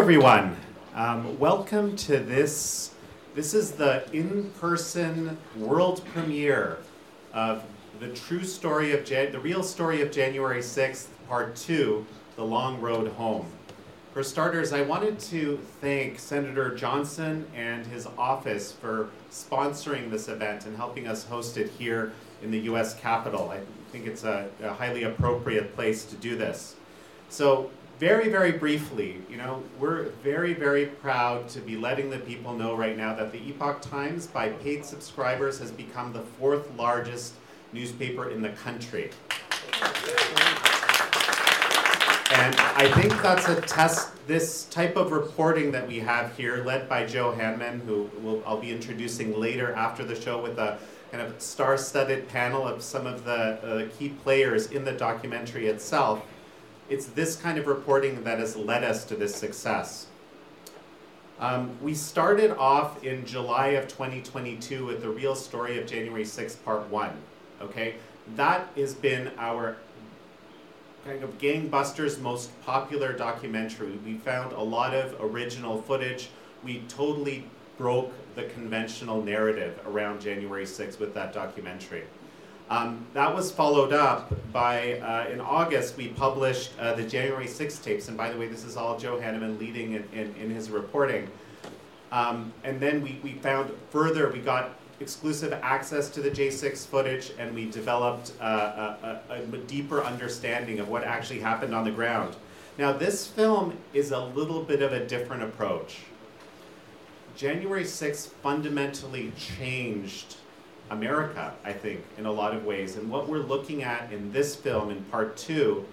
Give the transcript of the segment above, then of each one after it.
Everyone. Um, welcome to this. This is the in-person world premiere of the true story of Jan- the real story of January 6th, Part Two, The Long Road Home. For starters, I wanted to thank Senator Johnson and his office for sponsoring this event and helping us host it here in the U.S. Capitol. I think it's a, a highly appropriate place to do this. So, very, very briefly, you know, we're very, very proud to be letting the people know right now that the Epoch Times, by paid subscribers, has become the fourth largest newspaper in the country. And I think that's a test, this type of reporting that we have here, led by Joe Hanneman, who will, I'll be introducing later after the show with a kind of star-studded panel of some of the uh, key players in the documentary itself. It's this kind of reporting that has led us to this success. Um, we started off in July of 2022 with the real story of January 6th, part one. Okay, that has been our kind of gangbusters most popular documentary. We found a lot of original footage. We totally broke the conventional narrative around January 6th with that documentary. Um, that was followed up by, uh, in August, we published uh, the January 6th tapes. And by the way, this is all Joe Hanneman leading in, in, in his reporting. Um, and then we, we found further, we got exclusive access to the J6 footage and we developed uh, a, a, a deeper understanding of what actually happened on the ground. Now, this film is a little bit of a different approach. January 6th fundamentally changed America, I think, in a lot of ways. And what we're looking at in this film, in part two,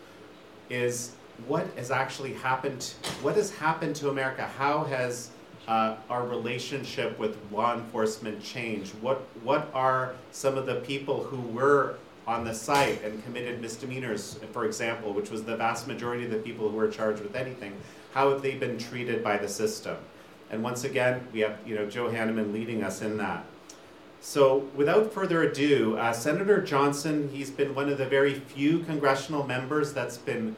is what has actually happened, what has happened to America? How has uh, our relationship with law enforcement changed? What, what are some of the people who were on the site and committed misdemeanors, for example, which was the vast majority of the people who were charged with anything, how have they been treated by the system? And once again, we have you know Joe Hanneman leading us in that. So, without further ado, uh, Senator Johnson, he's been one of the very few congressional members that's been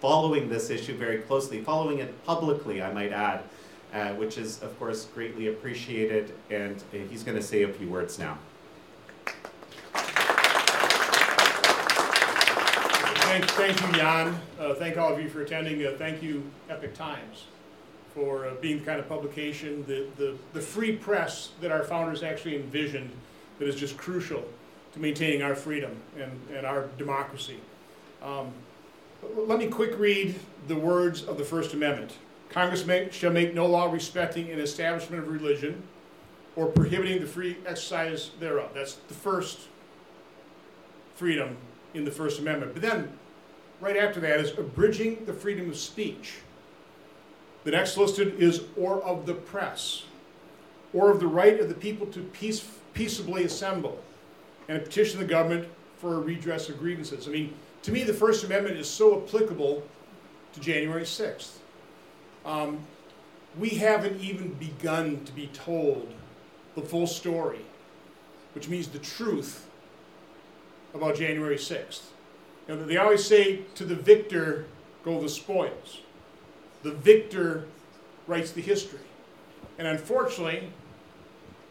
following this issue very closely, following it publicly, I might add, uh, which is, of course, greatly appreciated. And uh, he's going to say a few words now. Thank, thank you, Jan. Uh, thank all of you for attending. Uh, thank you, Epoch Times for uh, being the kind of publication, the, the, the free press that our founders actually envisioned that is just crucial to maintaining our freedom and, and our democracy. Um, let me quick read the words of the First Amendment. Congress may, shall make no law respecting an establishment of religion or prohibiting the free exercise thereof. That's the first freedom in the First Amendment. But then, right after that, is abridging the freedom of speech. The next listed is or of the press, or of the right of the people to peace, peaceably assemble and petition the government for a redress of grievances. I mean, to me, the First Amendment is so applicable to January 6th. Um, we haven't even begun to be told the full story, which means the truth about January 6th. You know, they always say, to the victor go the spoils the victor writes the history. And unfortunately,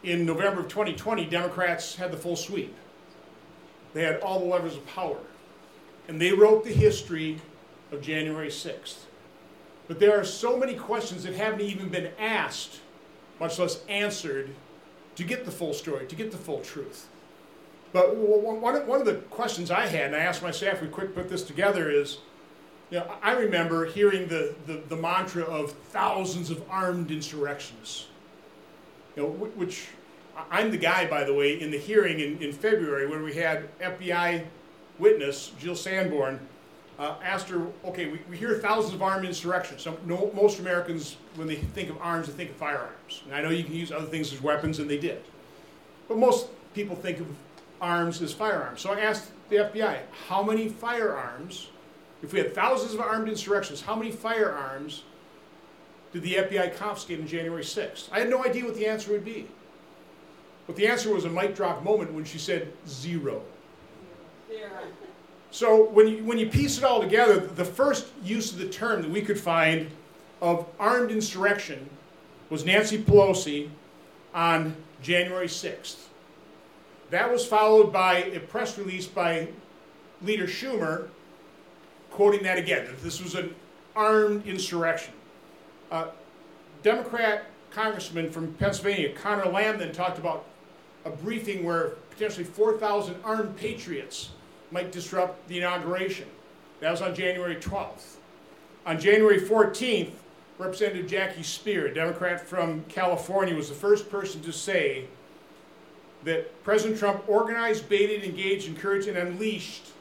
in November of 2020, Democrats had the full sweep. They had all the levers of power. And they wrote the history of January 6th. But there are so many questions that haven't even been asked, much less answered, to get the full story, to get the full truth. But one of the questions I had, and I asked my staff, we quick put this together, is you know, I remember hearing the, the, the mantra of thousands of armed insurrectionists. You know, which I'm the guy, by the way, in the hearing in, in February when we had FBI witness Jill Sanborn uh, asked her, okay, we, we hear thousands of armed insurrections. So no, most Americans, when they think of arms, they think of firearms. And I know you can use other things as weapons, and they did. But most people think of arms as firearms. So I asked the FBI, how many firearms if we had thousands of armed insurrections, how many firearms did the FBI confiscate on January 6th? I had no idea what the answer would be. But the answer was a mic drop moment when she said zero. So when you, when you piece it all together, the first use of the term that we could find of armed insurrection was Nancy Pelosi on January 6th. That was followed by a press release by Leader Schumer quoting that again. that This was an armed insurrection. Uh, Democrat congressman from Pennsylvania, Lamb, then talked about a briefing where potentially 4,000 armed patriots might disrupt the inauguration. That was on January 12th. On January 14th, Representative Jackie Speier, a Democrat from California, was the first person to say that President Trump organized, baited, engaged, encouraged, and unleashed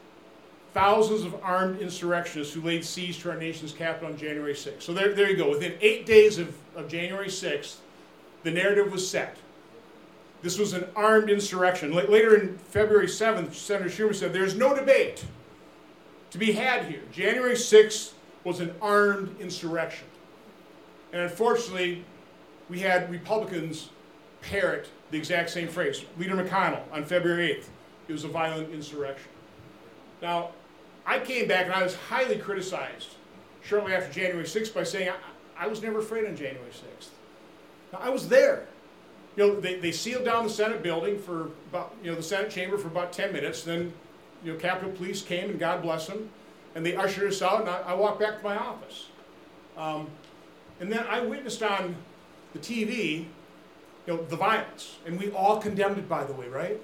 thousands of armed insurrectionists who laid siege to our nation's capital on January 6th. So there, there you go. Within eight days of, of January 6th, the narrative was set. This was an armed insurrection. L- later in February 7th, Senator Schumer said, There's no debate to be had here. January 6th was an armed insurrection. And unfortunately, we had Republicans parrot the exact same phrase. Leader McConnell on February 8th, it was a violent insurrection. Now, I came back and I was highly criticized shortly after January 6th by saying I, I was never afraid on January 6th. Now, I was there. You know, they, they sealed down the Senate building for about, you know, the Senate chamber for about 10 minutes. Then, you know, Capitol Police came and God bless them, and they ushered us out, and I, I walked back to my office. Um, and then I witnessed on the TV, you know, the violence, and we all condemned it, by the way, right?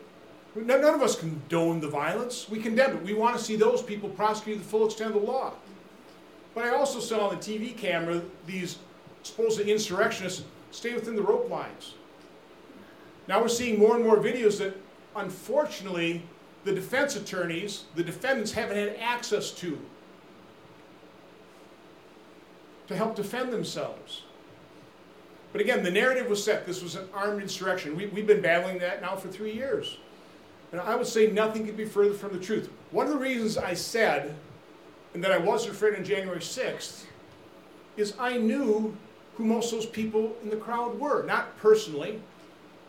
None of us condone the violence. We condemn it. We want to see those people prosecuted to the full extent of the law. But I also saw on the TV camera these supposed insurrectionists stay within the rope lines. Now we're seeing more and more videos that, unfortunately, the defense attorneys, the defendants haven't had access to to help defend themselves. But again, the narrative was set. This was an armed insurrection. We, we've been battling that now for three years. And I would say nothing could be further from the truth. One of the reasons I said, and that I was afraid on January 6th, is I knew who most of those people in the crowd were. Not personally,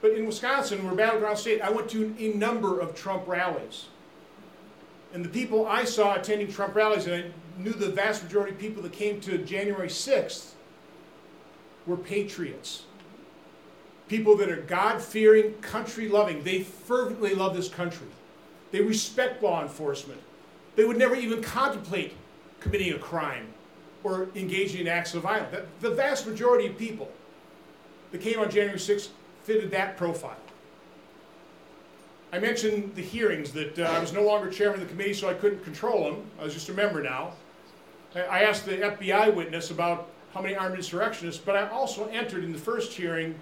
but in Wisconsin, we're battleground state, I went to a number of Trump rallies. And the people I saw attending Trump rallies, and I knew the vast majority of people that came to January 6th, were patriots people that are God fearing, country loving. They fervently love this country. They respect law enforcement. They would never even contemplate committing a crime or engaging in acts of violence. The vast majority of people that came on January 6th fitted that profile. I mentioned the hearings that uh, I was no longer chairman of the committee, so I couldn't control them. I was just a member now. I asked the FBI witness about how many armed insurrectionists, but I also entered in the first hearing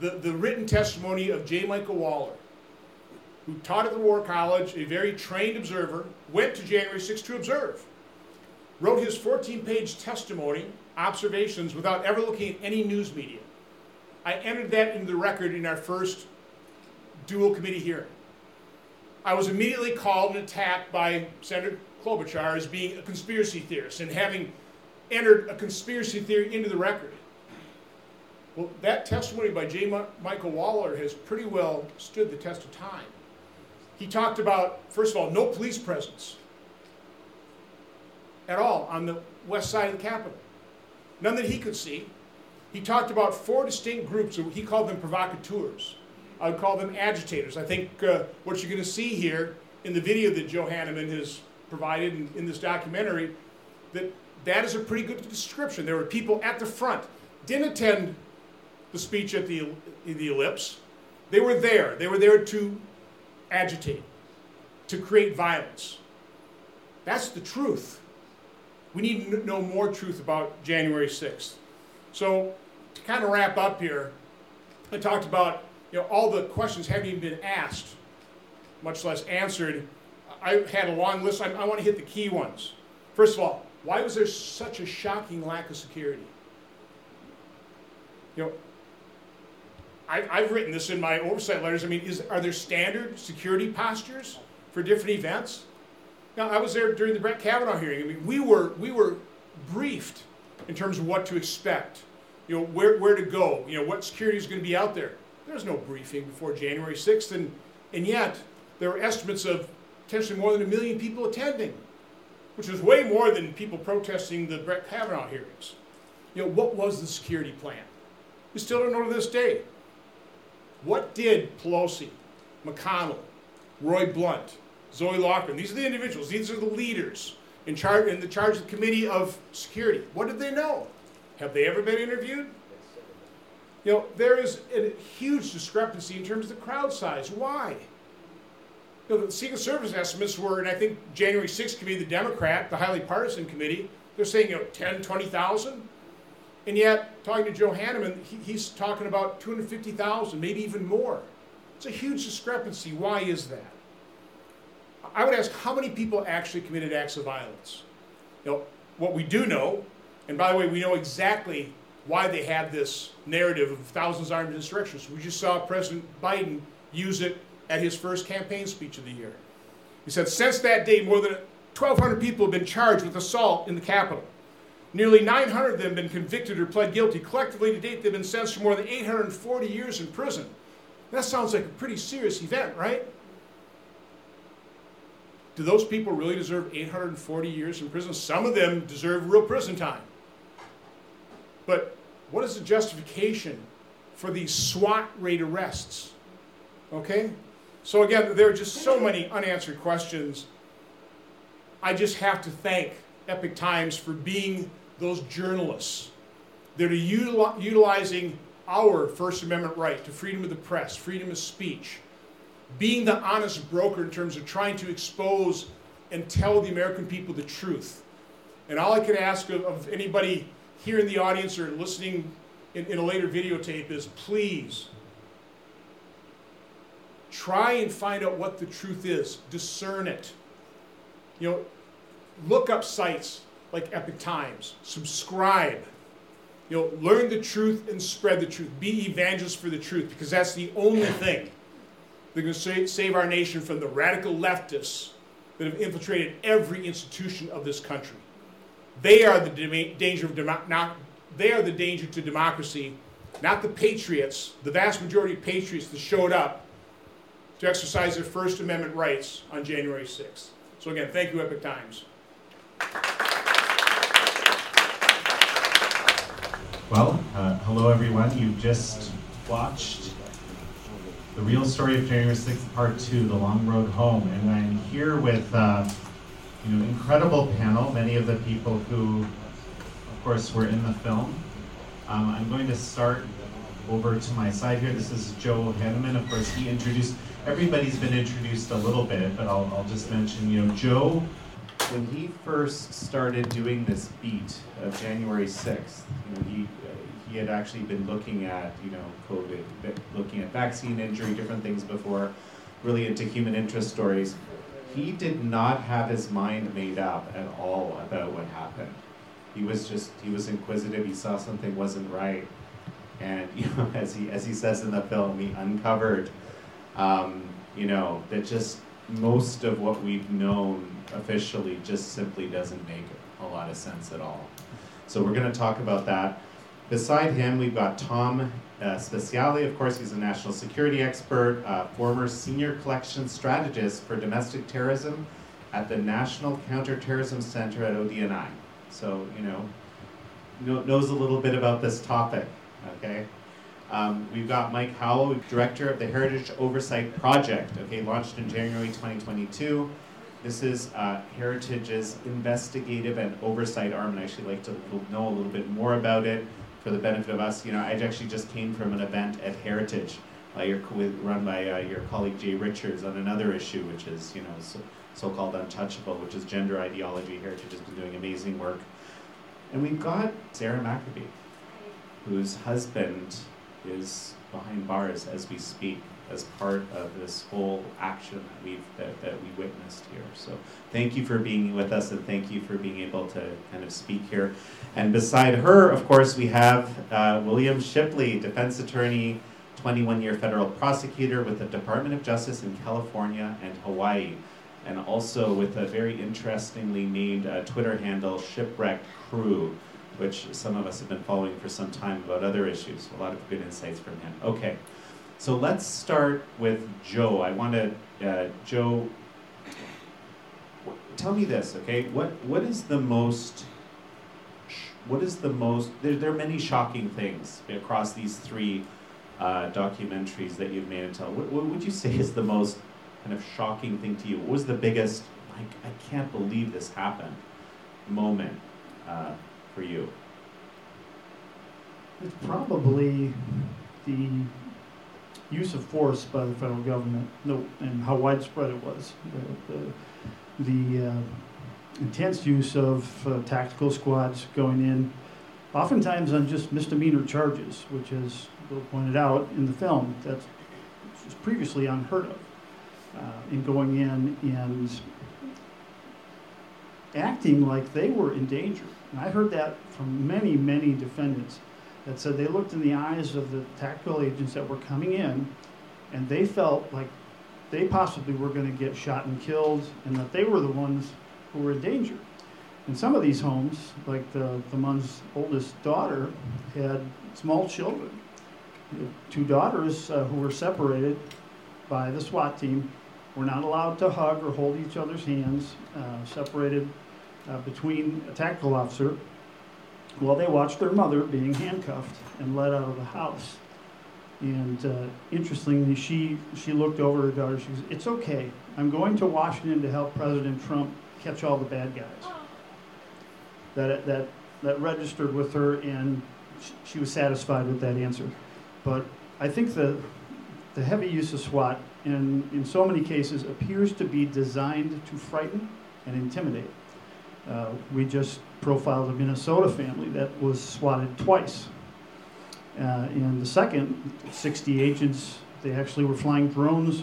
the, the written testimony of J. Michael Waller, who taught at the War College, a very trained observer, went to January 6 to observe, wrote his 14 page testimony, observations, without ever looking at any news media. I entered that into the record in our first dual committee hearing. I was immediately called and attacked by Senator Klobuchar as being a conspiracy theorist and having entered a conspiracy theory into the record. Well, that testimony by J. Michael Waller has pretty well stood the test of time. He talked about, first of all, no police presence at all on the west side of the Capitol. None that he could see. He talked about four distinct groups. He called them provocateurs. I would call them agitators. I think uh, what you're going to see here in the video that Joe Hanneman has provided in, in this documentary, that that is a pretty good description. There were people at the front, didn't attend the speech at the, the ellipse. They were there. They were there to agitate, to create violence. That's the truth. We need to know more truth about January 6th. So, to kind of wrap up here, I talked about you know, all the questions having been asked, much less answered. I had a long list. I, I want to hit the key ones. First of all, why was there such a shocking lack of security? You know, I, I've written this in my oversight letters. I mean, is, are there standard security postures for different events? Now, I was there during the Brett Kavanaugh hearing. I mean, we were, we were briefed in terms of what to expect, you know, where, where to go, you know, what security is going to be out there. There was no briefing before January 6th, and, and yet there were estimates of potentially more than a million people attending, which was way more than people protesting the Brett Kavanaugh hearings. You know, what was the security plan? We still don't know to this day. What did Pelosi, McConnell, Roy Blunt, Zoe Lofgren, these are the individuals, these are the leaders in charge in the charge of the Committee of Security. What did they know? Have they ever been interviewed? You know, there is a huge discrepancy in terms of the crowd size. Why? You know, the Secret Service estimates were, and I think January 6th committee, the Democrat, the highly partisan committee, they're saying, you know, 10, 20,000. And yet, talking to Joe Hanneman, he, he's talking about 250,000, maybe even more. It's a huge discrepancy. Why is that? I would ask how many people actually committed acts of violence? Know, what we do know, and by the way, we know exactly why they had this narrative of thousands armed insurrections. We just saw President Biden use it at his first campaign speech of the year. He said, since that day, more than 1,200 people have been charged with assault in the Capitol. Nearly 900 of them have been convicted or pled guilty. Collectively, to date, they've been sentenced to more than 840 years in prison. That sounds like a pretty serious event, right? Do those people really deserve 840 years in prison? Some of them deserve real prison time. But what is the justification for these SWAT raid arrests? Okay? So again, there are just so many unanswered questions. I just have to thank Epoch Times for being those journalists that are util- utilizing our First Amendment right to freedom of the press, freedom of speech, being the honest broker in terms of trying to expose and tell the American people the truth. And all I can ask of, of anybody here in the audience or listening in, in a later videotape is please try and find out what the truth is, discern it. You know, look up sites like Epoch Times, subscribe. You know, learn the truth and spread the truth. Be evangelists for the truth because that's the only thing that can save our nation from the radical leftists that have infiltrated every institution of this country. They are the danger of demo- not, they are the danger to democracy, not the patriots, the vast majority of patriots that showed up to exercise their First Amendment rights on January 6th. So again, thank you, Epoch Times. Well, uh, hello everyone. You've just watched the real story of January 6th, Part 2, The Long Road Home. And I'm here with uh, you know, incredible panel, many of the people who, of course, were in the film. Um, I'm going to start over to my side here. This is Joe Hanneman. Of course, he introduced, everybody's been introduced a little bit, but I'll, I'll just mention, you know, Joe, when he first started doing this beat of January 6th, you know, he, he had actually been looking at, you know, COVID, looking at vaccine injury, different things before, really into human interest stories he did not have his mind made up at all about what happened. He was just he was inquisitive. He saw something wasn't right, and you know, as he as he says in the film, he uncovered, um, you know, that just most of what we've known officially just simply doesn't make a lot of sense at all. So we're going to talk about that. Beside him, we've got Tom uh, Speciale, of course, he's a national security expert, uh, former senior collection strategist for domestic terrorism at the National Counterterrorism Center at ODNI. So, you know, knows a little bit about this topic, okay? Um, we've got Mike Howell, director of the Heritage Oversight Project, okay, launched in January 2022. This is uh, Heritage's investigative and oversight arm, and I actually like to know a little bit more about it for the benefit of us, you know, I actually just came from an event at Heritage, uh, your, run by uh, your colleague Jay Richards on another issue, which is, you know, so, so-called untouchable, which is gender ideology. Heritage has been doing amazing work. And we've got Sarah McAbee, whose husband is behind bars as we speak as part of this whole action that we've that, that we witnessed here. So thank you for being with us and thank you for being able to kind of speak here. And beside her, of course, we have uh, William Shipley, defense attorney, 21 year federal prosecutor with the Department of Justice in California and Hawaii, and also with a very interestingly named uh, Twitter handle, Shipwreck Crew, which some of us have been following for some time about other issues. A lot of good insights from him. Okay. So let's start with Joe. I want to, uh, Joe, tell me this, okay? What what is the most what is the most? There, there are many shocking things across these three uh, documentaries that you've made until. What, what would you say is the most kind of shocking thing to you? What was the biggest? Like, I can't believe this happened. Moment uh, for you. It's probably the use of force by the federal government, and how widespread it was. The, the, uh, intense use of uh, tactical squads going in, oftentimes on just misdemeanor charges, which, as Bill pointed out in the film, that's was previously unheard of. Uh, in going in and acting like they were in danger. And I heard that from many, many defendants that said they looked in the eyes of the tactical agents that were coming in and they felt like they possibly were going to get shot and killed and that they were the ones who were in danger. In some of these homes, like the, the man's oldest daughter had small children. Two daughters uh, who were separated by the SWAT team were not allowed to hug or hold each other's hands, uh, separated uh, between a tactical officer while they watched their mother being handcuffed and led out of the house. And uh, interestingly, she, she looked over her daughter. She said, It's okay. I'm going to Washington to help President Trump catch all the bad guys. That, that, that registered with her, and she was satisfied with that answer. But I think the, the heavy use of SWAT in, in so many cases appears to be designed to frighten and intimidate. Uh, we just profiled a Minnesota family that was swatted twice. Uh, the second, 60 agents, they actually were flying drones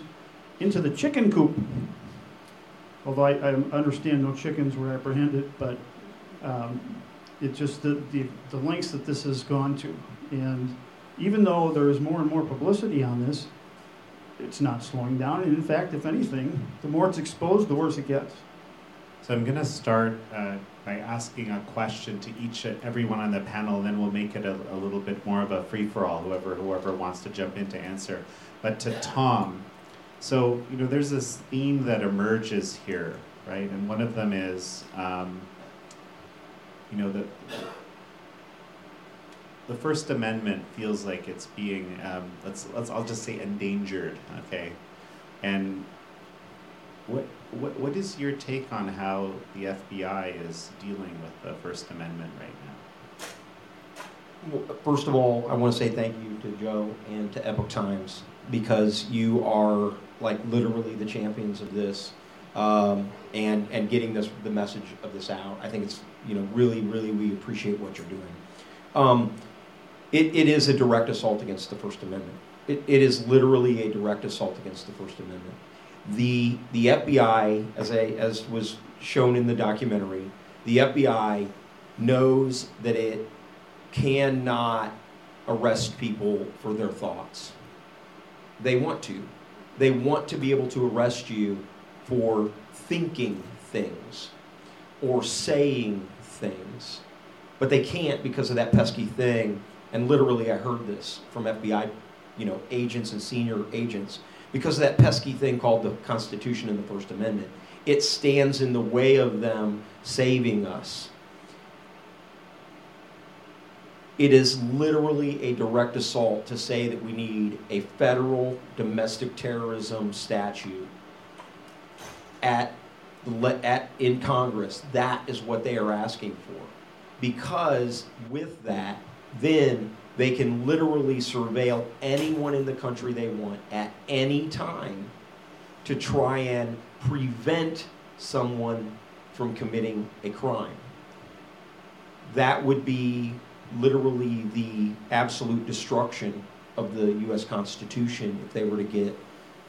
into the chicken coop. Although I, I understand no chickens were apprehended, but um, it's just the, the, the lengths that this has gone to. And even though there is more and more publicity on this, it's not slowing down. And in fact, if anything, the more it's exposed, the worse it gets. So I'm going to start uh, by asking a question to each and everyone on the panel, and then we'll make it a, a little bit more of a free for all. Whoever whoever wants to jump in to answer. But to Tom, so you know, there's this theme that emerges here, right? And one of them is, um, you know, that the First Amendment feels like it's being um, let's let's I'll just say endangered, okay, and what what, what is your take on how the FBI is dealing with the First Amendment right now? Well, first of all, I want to say thank you to Joe and to Epoch Times because you are like literally the champions of this um, and and getting this the message of this out. I think it's you know really really we appreciate what you're doing. Um, it, it is a direct assault against the First Amendment. It, it is literally a direct assault against the First Amendment the the FBI, as a, as was shown in the documentary, the FBI knows that it cannot arrest people for their thoughts. They want to. They want to be able to arrest you for thinking things or saying things. But they can't because of that pesky thing. And literally I heard this from FBI, you know, agents and senior agents because of that pesky thing called the Constitution and the First Amendment. It stands in the way of them saving us. It is literally a direct assault to say that we need a federal domestic terrorism statute at, at in Congress. That is what they are asking for. Because with that, then they can literally surveil anyone in the country they want at any time to try and prevent someone from committing a crime. That would be literally the absolute destruction of the U.S. Constitution if they were to get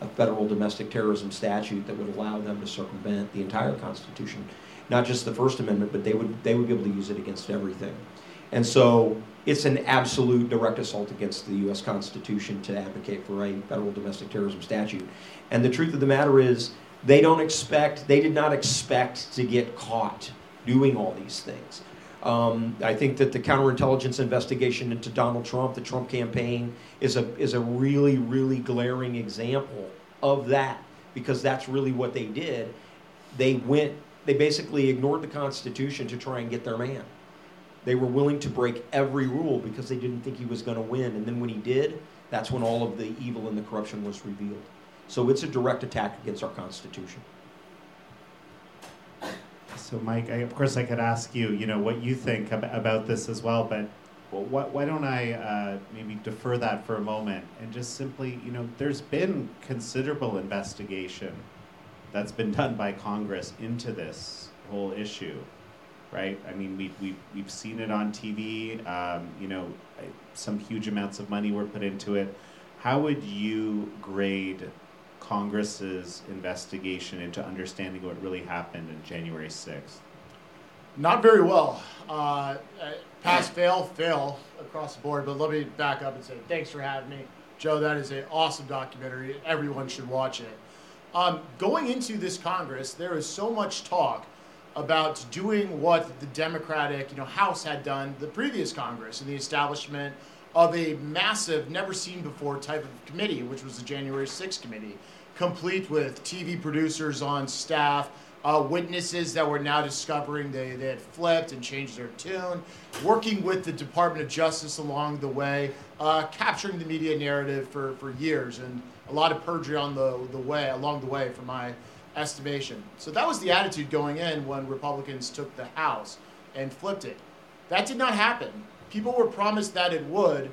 a federal domestic terrorism statute that would allow them to circumvent the entire Constitution, not just the First Amendment, but they would they would be able to use it against everything. And so it's an absolute direct assault against the U.S. Constitution to advocate for a federal domestic terrorism statute. And the truth of the matter is, they don't expect, they did not expect to get caught doing all these things. Um, I think that the counterintelligence investigation into Donald Trump, the Trump campaign, is a, is a really, really glaring example of that because that's really what they did. They went, they basically ignored the Constitution to try and get their man They were willing to break every rule because they didn't think he was going to win. And then when he did, that's when all of the evil and the corruption was revealed. So it's a direct attack against our Constitution. So, Mike, I, of course, I could ask you, you know, what you think ab- about this as well, but why, why don't I uh, maybe defer that for a moment and just simply, you know, there's been considerable investigation that's been done by Congress into this whole issue, right? I mean, we, we, we've seen it on TV, um, you know, some huge amounts of money were put into it. How would you grade Congress's investigation into understanding what really happened on January 6th? Not very well. Uh, pass, fail, fail across the board. But let me back up and say thanks for having me. Joe, that is an awesome documentary. Everyone should watch it. Um, going into this Congress, there is so much talk about doing what the Democratic you know, House had done the previous Congress and the establishment of a massive, never seen before type of committee, which was the January 6th committee complete with TV producers on staff, uh, witnesses that were now discovering they, they had flipped and changed their tune, working with the Department of Justice along the way, uh, capturing the media narrative for, for years, and a lot of perjury on the, the way along the way, from my estimation. So that was the attitude going in when Republicans took the House and flipped it. That did not happen. People were promised that it would,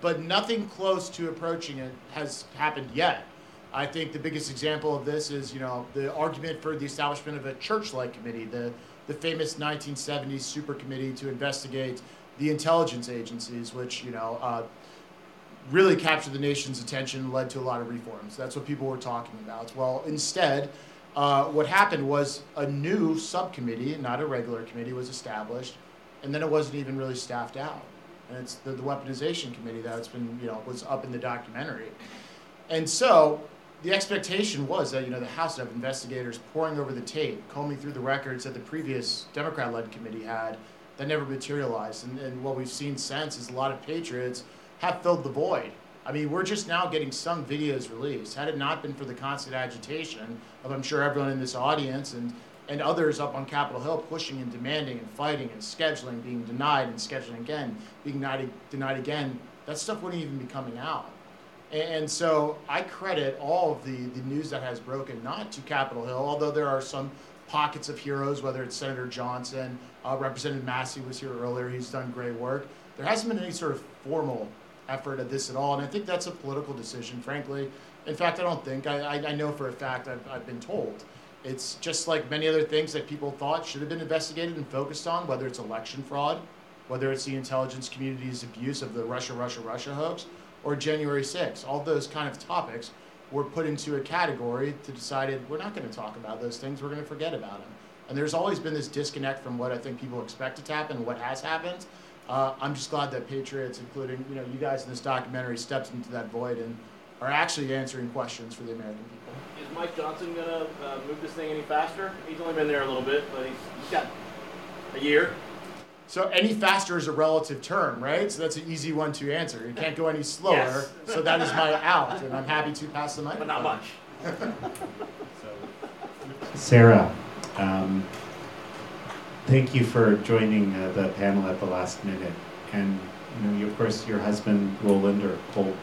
but nothing close to approaching it has happened yet. I think the biggest example of this is, you know, the argument for the establishment of a Church-like committee, the the famous 1970s super committee to investigate the intelligence agencies, which you know uh, really captured the nation's attention and led to a lot of reforms. That's what people were talking about. Well, instead, uh, what happened was a new subcommittee, not a regular committee, was established, and then it wasn't even really staffed out. And it's the, the weaponization committee that's been, you know, was up in the documentary. And so the expectation was that you know the House would have investigators poring over the tape, combing through the records that the previous Democrat-led committee had that never materialized. And, and what we've seen since is a lot of patriots have filled the void. I mean, we're just now getting some videos released. Had it not been for the constant agitation of, I'm sure, everyone in this audience and, and others up on Capitol Hill pushing and demanding and fighting and scheduling, being denied and scheduling again, being denied, denied again, that stuff wouldn't even be coming out. And so I credit all of the, the news that has broken not to Capitol Hill, although there are some pockets of heroes, whether it's Senator Johnson, uh, Representative Massey was here earlier, he's done great work. There hasn't been any sort of formal effort at this at all, and I think that's a political decision, frankly. In fact, I don't think, I, I, I know for a fact, I've, I've been told. It's just like many other things that people thought should have been investigated and focused on, whether it's election fraud, whether it's the intelligence community's abuse of the Russia, Russia, Russia hoax, or January 6th. All those kind of topics were put into a category to decided we're not going to talk about those things, we're going to forget about them. And there's always been this disconnect from what I think people expect to happen and what has happened. Uh, I'm just glad that Patriots, including you know you guys in this documentary, stepped into that void and are actually answering questions for the American people. Is Mike Johnson going to uh, move this thing any faster? He's only been there a little bit, but he's, he's got a year. So any faster is a relative term, right? So that's an easy one to answer. You can't go any slower. Yes. So that is my out, and I'm happy to pass the mic. But not much. Sarah, um, thank you for joining uh, the panel at the last minute. And you know, you, of course, your husband Ronald or Colt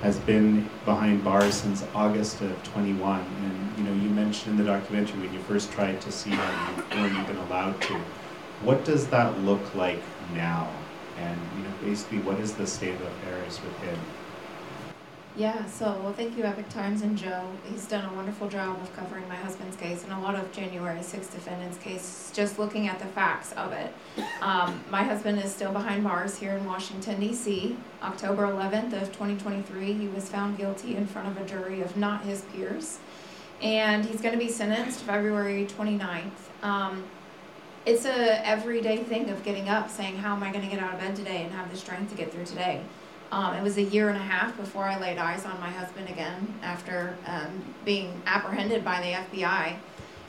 has been behind bars since August of 21. And you know, you mentioned in the documentary when you first tried to see him, you weren't even allowed to. What does that look like now? And you know, basically, what is the state of affairs with him? Yeah, so well, thank you, Epoch Times and Joe. He's done a wonderful job of covering my husband's case and a lot of January 6th defendants' case, just looking at the facts of it. Um, my husband is still behind bars here in Washington, D.C. October 11th of 2023, he was found guilty in front of a jury of not his peers. And he's going to be sentenced February 29th. Um, it's a everyday thing of getting up saying, how am I going to get out of bed today and have the strength to get through today? Um, it was a year and a half before I laid eyes on my husband again after um, being apprehended by the FBI.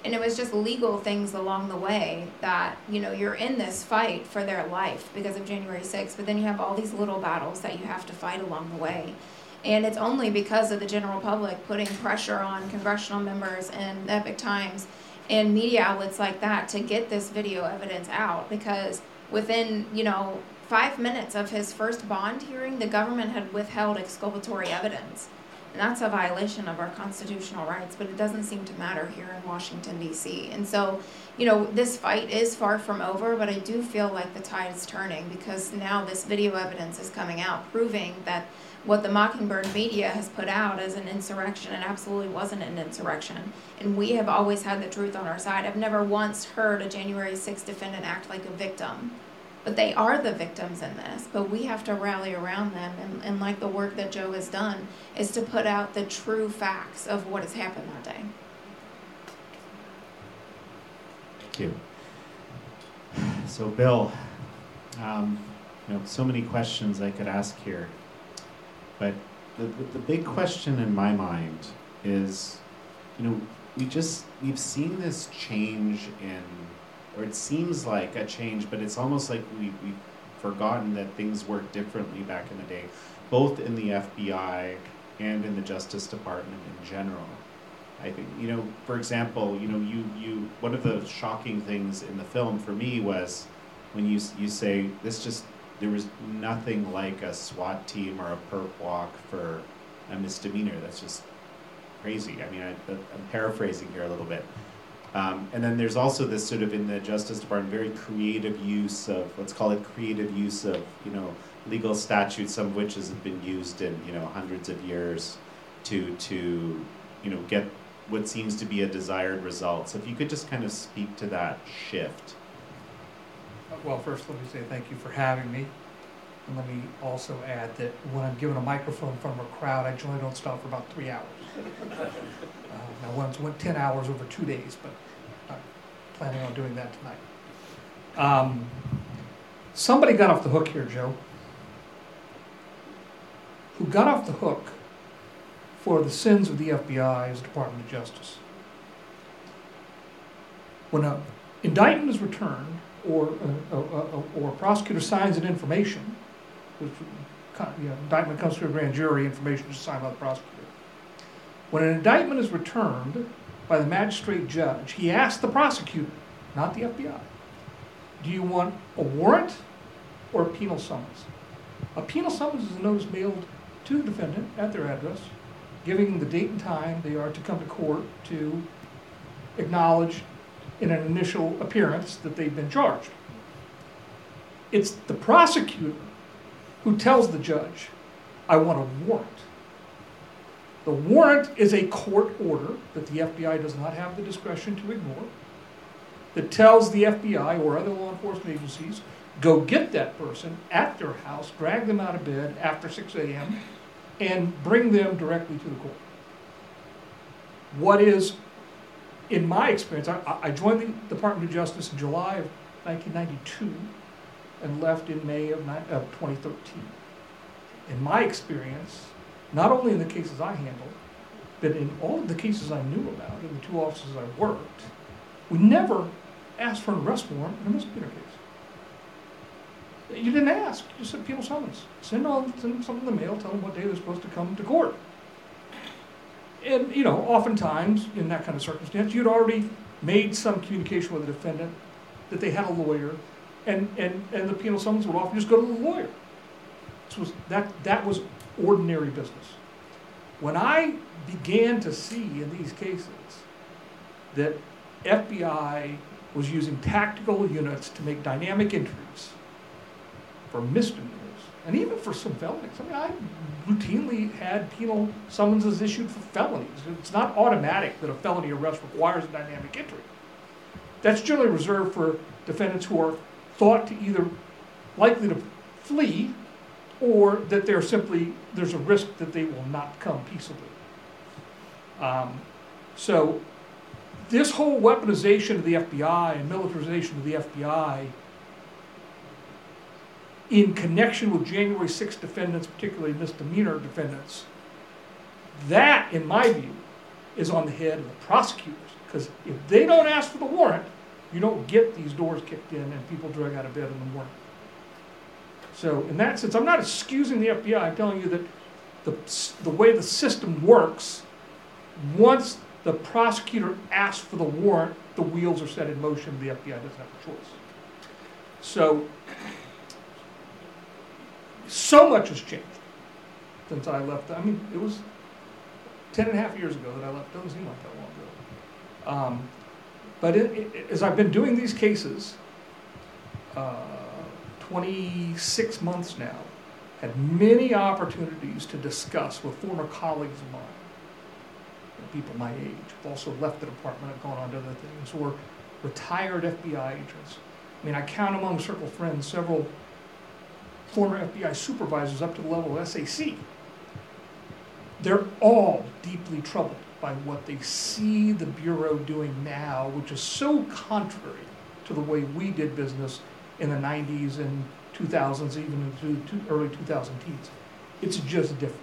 And it was just legal things along the way that, you know, you're in this fight for their life because of January 6th, but then you have all these little battles that you have to fight along the way. And it's only because of the general public putting pressure on congressional members and Epoch Times and media outlets like that to get this video evidence out because within, you know, five minutes of his first bond hearing, the government had withheld exculpatory evidence. And that's a violation of our constitutional rights, but it doesn't seem to matter here in Washington, D.C. And so, you know, this fight is far from over, but I do feel like the tide is turning because now this video evidence is coming out proving that what the Mockingbird media has put out as an insurrection, it absolutely wasn't an insurrection. And we have always had the truth on our side. I've never once heard a January 6th defendant act like a victim. But they are the victims in this, but we have to rally around them. And, and like the work that Joe has done, is to put out the true facts of what has happened that day. Thank you. So, Bill, um, you know, so many questions I could ask here, but the, the, big question in my mind is, you know, we just we've seen this change in, or it seems like a change, but it's almost like we we've forgotten that things worked differently back in the day, both in the FBI and in the Justice Department in general. I think you know, for example, you know, you you one of the shocking things in the film for me was when you you say this just there was nothing like a SWAT team or a perp walk for a misdemeanor. That's just crazy. I mean, I, I'm paraphrasing here a little bit. Um, and then there's also this sort of in the Justice Department very creative use of let's call it creative use of you know legal statutes, some of which has been used in you know hundreds of years to to you know get what seems to be a desired result. So if you could just kind of speak to that shift. Well, first, let me say thank you for having me. And let me also add that when I'm given a microphone from a crowd, I generally don't stop for about three hours. Uh, now, once went 10 hours over two days, but I'm planning on doing that tonight. Um, somebody got off the hook here, Joe. Who got off the hook for the sins of the FBI the Department of Justice. When an indictment is returned, or a, a, a, or a prosecutor signs an information, which uh, you know, indictment comes to a grand jury, information is signed by the prosecutor. When an indictment is returned by the magistrate judge, he asks the prosecutor, not the FBI, do you want a warrant or a penal summons? A penal summons is a notice mailed to the defendant at their address, giving the date and time they are to come to court to acknowledge in an initial appearance that they've been charged. It's the prosecutor who tells the judge, I want a warrant. The warrant is a court order that the FBI does not have the discretion to ignore that tells the FBI or other law enforcement agencies go get that person at their house, drag them out of bed after 6 a.m., and bring them directly to the court. What is, in my experience, I, I joined the Department of Justice in July of 1992 and left in May of, of 2013. In my experience, not only in the cases I handled, but in all of the cases I knew about, in the two offices I worked, we never asked for an arrest warrant in a misdemeanor case. You didn't ask. You said penal summons. Send on send something in the mail. Tell them what day they're supposed to come to court. And you know, oftentimes in that kind of circumstance, you'd already made some communication with the defendant that they had a lawyer, and and and the penal summons would often just go to the lawyer. This was that that was ordinary business. When I began to see in these cases that FBI was using tactical units to make dynamic entries for misdemeanors and even for some felonies. I mean, I routinely had penal summonses issued for felonies. It's not automatic that a felony arrest requires a dynamic entry. That's generally reserved for defendants who are thought to either likely to flee or that they're simply, there's a risk that they will not come peaceably. Um, so this whole weaponization of the FBI and militarization of the FBI in connection with January 6 defendants, particularly misdemeanor defendants, that, in my view, is on the head of the prosecutors. Because if they don't ask for the warrant, you don't get these doors kicked in and people drug out of bed in the morning. So, in that sense, I'm not excusing the FBI. I'm telling you that the, the way the system works, once the prosecutor asks for the warrant, the wheels are set in motion. The FBI doesn't have a choice. So, so much has changed since I left. I mean, it was 10 and a half years ago that I left. Doesn't seem like that long ago. Um, but it, it, as I've been doing these cases, uh, 26 months now, had many opportunities to discuss with former colleagues of mine, people my age, who've also left the department, have gone on to other things, or retired FBI agents. I mean, I count among circle friends several former FBI supervisors up to the level of SAC. They're all deeply troubled by what they see the Bureau doing now, which is so contrary to the way we did business in the 90s and 2000s, even into early 2000 teens. It's just different.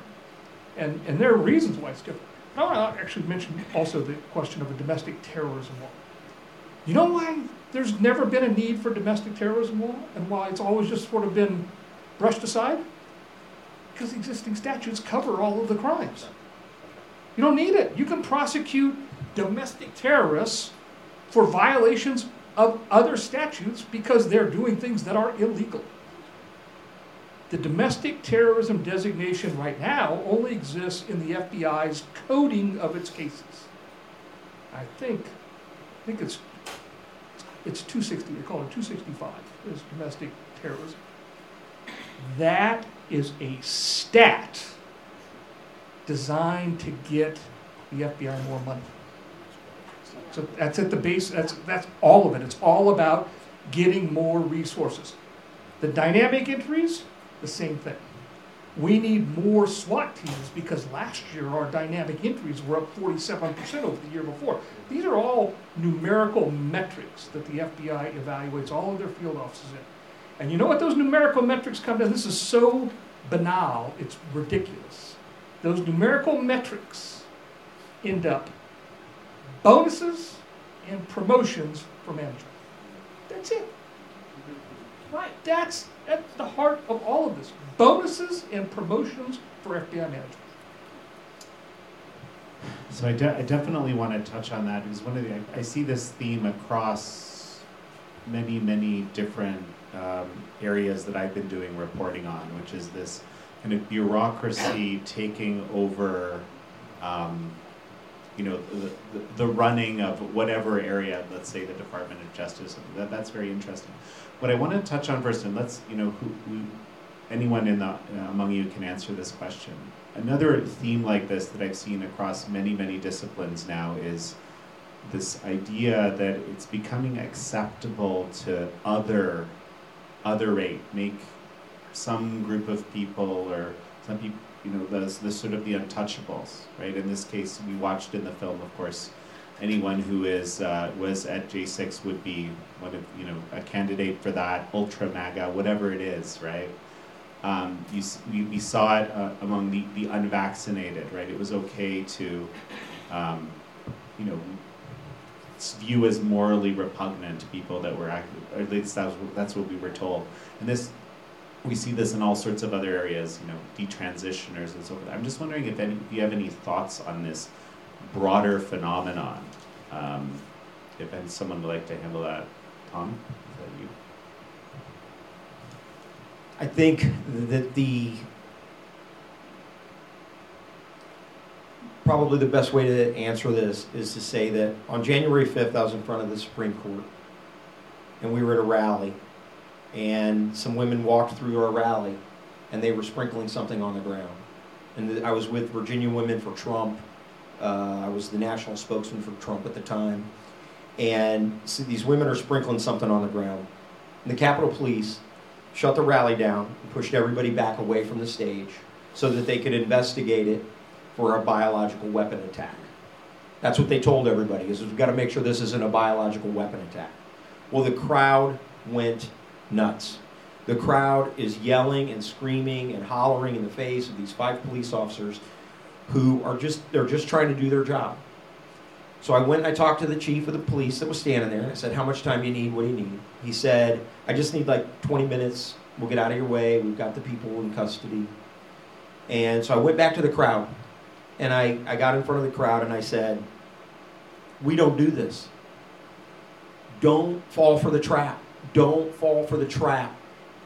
And, and there are reasons why it's different. I want to actually mention also the question of a domestic terrorism law. You know why there's never been a need for domestic terrorism law and why it's always just sort of been brushed aside? Because existing statutes cover all of the crimes. You don't need it. You can prosecute domestic terrorists for violations of other statutes because they're doing things that are illegal. The domestic terrorism designation right now only exists in the FBI's coding of its cases. I think, I think it's it's 260. They call it 265 is domestic terrorism. That is a stat designed to get the FBI more money. So that's at the base. That's that's all of it. It's all about getting more resources. The dynamic entries the same thing. We need more SWAT teams because last year our dynamic entries were up 47% over the year before. These are all numerical metrics that the FBI evaluates all of their field offices in. And you know what those numerical metrics come down? This is so banal, it's ridiculous. Those numerical metrics end up bonuses and promotions for management. That's it. Right. That's at the heart of all of this. Bonuses and promotions for FBI management. So I, de- I definitely want to touch on that because one of the I, I see this theme across many many different um, areas that I've been doing reporting on, which is this kind of bureaucracy taking over, um, you know, the, the, the running of whatever area, let's say the Department of Justice. That, that's very interesting. What I want to touch on first, and let's, you know, who, who anyone in the, uh, among you can answer this question. Another theme like this that I've seen across many, many disciplines now is this idea that it's becoming acceptable to other, otherate, make some group of people or some people, you know, the, the sort of the untouchables, right? In this case, we watched in the film, of course, anyone who is uh, was at J6 would be one of you know a candidate for that ultra MAGA, whatever it is, right? Um, you, we, we saw it uh, among the, the unvaccinated, right? It was okay to, um, you know, view as morally repugnant people that were, or at least that's, that's what we were told. And this, we see this in all sorts of other areas, you know, detransitioners and so forth. I'm just wondering if, any, you have any thoughts on this broader phenomenon. Um, if and someone would like to handle that, Tom, is that you? I think that the probably the best way to answer this is to say that on January 5th, I was in front of the Supreme Court, and we were at a rally, and some women walked through our rally, and they were sprinkling something on the ground. And I was with Virginia Women for Trump, uh, I was the national spokesman for Trump at the time. And so these women are sprinkling something on the ground. And the Capitol Police shut the rally down and pushed everybody back away from the stage so that they could investigate it for a biological weapon attack. That's what they told everybody, is we've got to make sure this isn't a biological weapon attack. Well, the crowd went nuts. The crowd is yelling and screaming and hollering in the face of these five police officers who are just they're just trying to do their job. So I went and I talked to the chief of the police that was standing there. I said, "How much time do you need? What do you need?" He said, "I just need like 20 minutes. We'll get out of your way. We've got the people in custody." And so I went back to the crowd, and I, I got in front of the crowd and I said, "We don't do this. Don't fall for the trap. Don't fall for the trap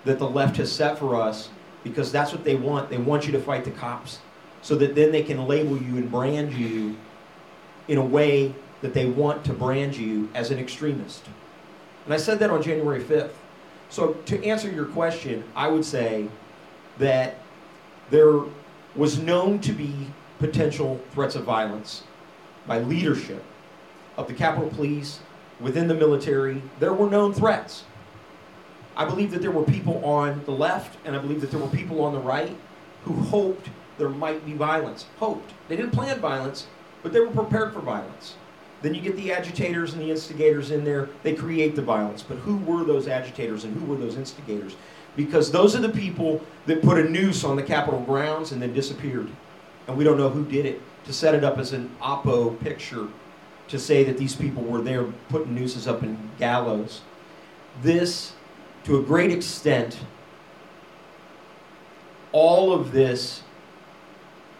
that the left has set for us because that's what they want. They want you to fight the cops so that then they can label you and brand you in a way that they want to brand you as an extremist. And I said that on January 5th. So to answer your question, I would say that there was known to be potential threats of violence by leadership of the Capitol Police, within the military. There were known threats. I believe that there were people on the left, and I believe that there were people on the right who hoped there might be violence. Hoped. They didn't plan violence, but they were prepared for violence. Then you get the agitators and the instigators in there, they create the violence. But who were those agitators and who were those instigators? Because those are the people that put a noose on the Capitol grounds and then disappeared. And we don't know who did it to set it up as an oppo picture to say that these people were there putting nooses up in gallows. This, to a great extent, all of this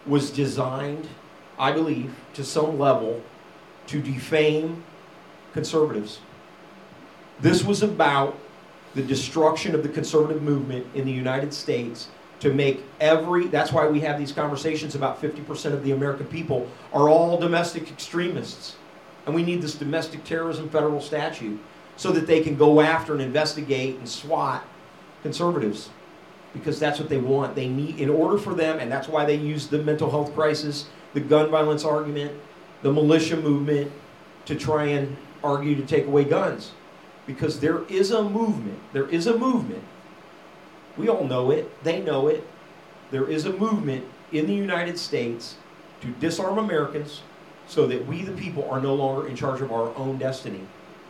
was designed, I believe, to some level to defame conservatives. This was about the destruction of the conservative movement in the United States to make every that's why we have these conversations about 50% of the American people are all domestic extremists. And we need this domestic terrorism federal statute so that they can go after and investigate and swat conservatives because that's what they want. They need in order for them and that's why they use the mental health crisis, the gun violence argument, the militia movement to try and argue to take away guns. Because there is a movement, there is a movement. We all know it, they know it. There is a movement in the United States to disarm Americans so that we, the people, are no longer in charge of our own destiny.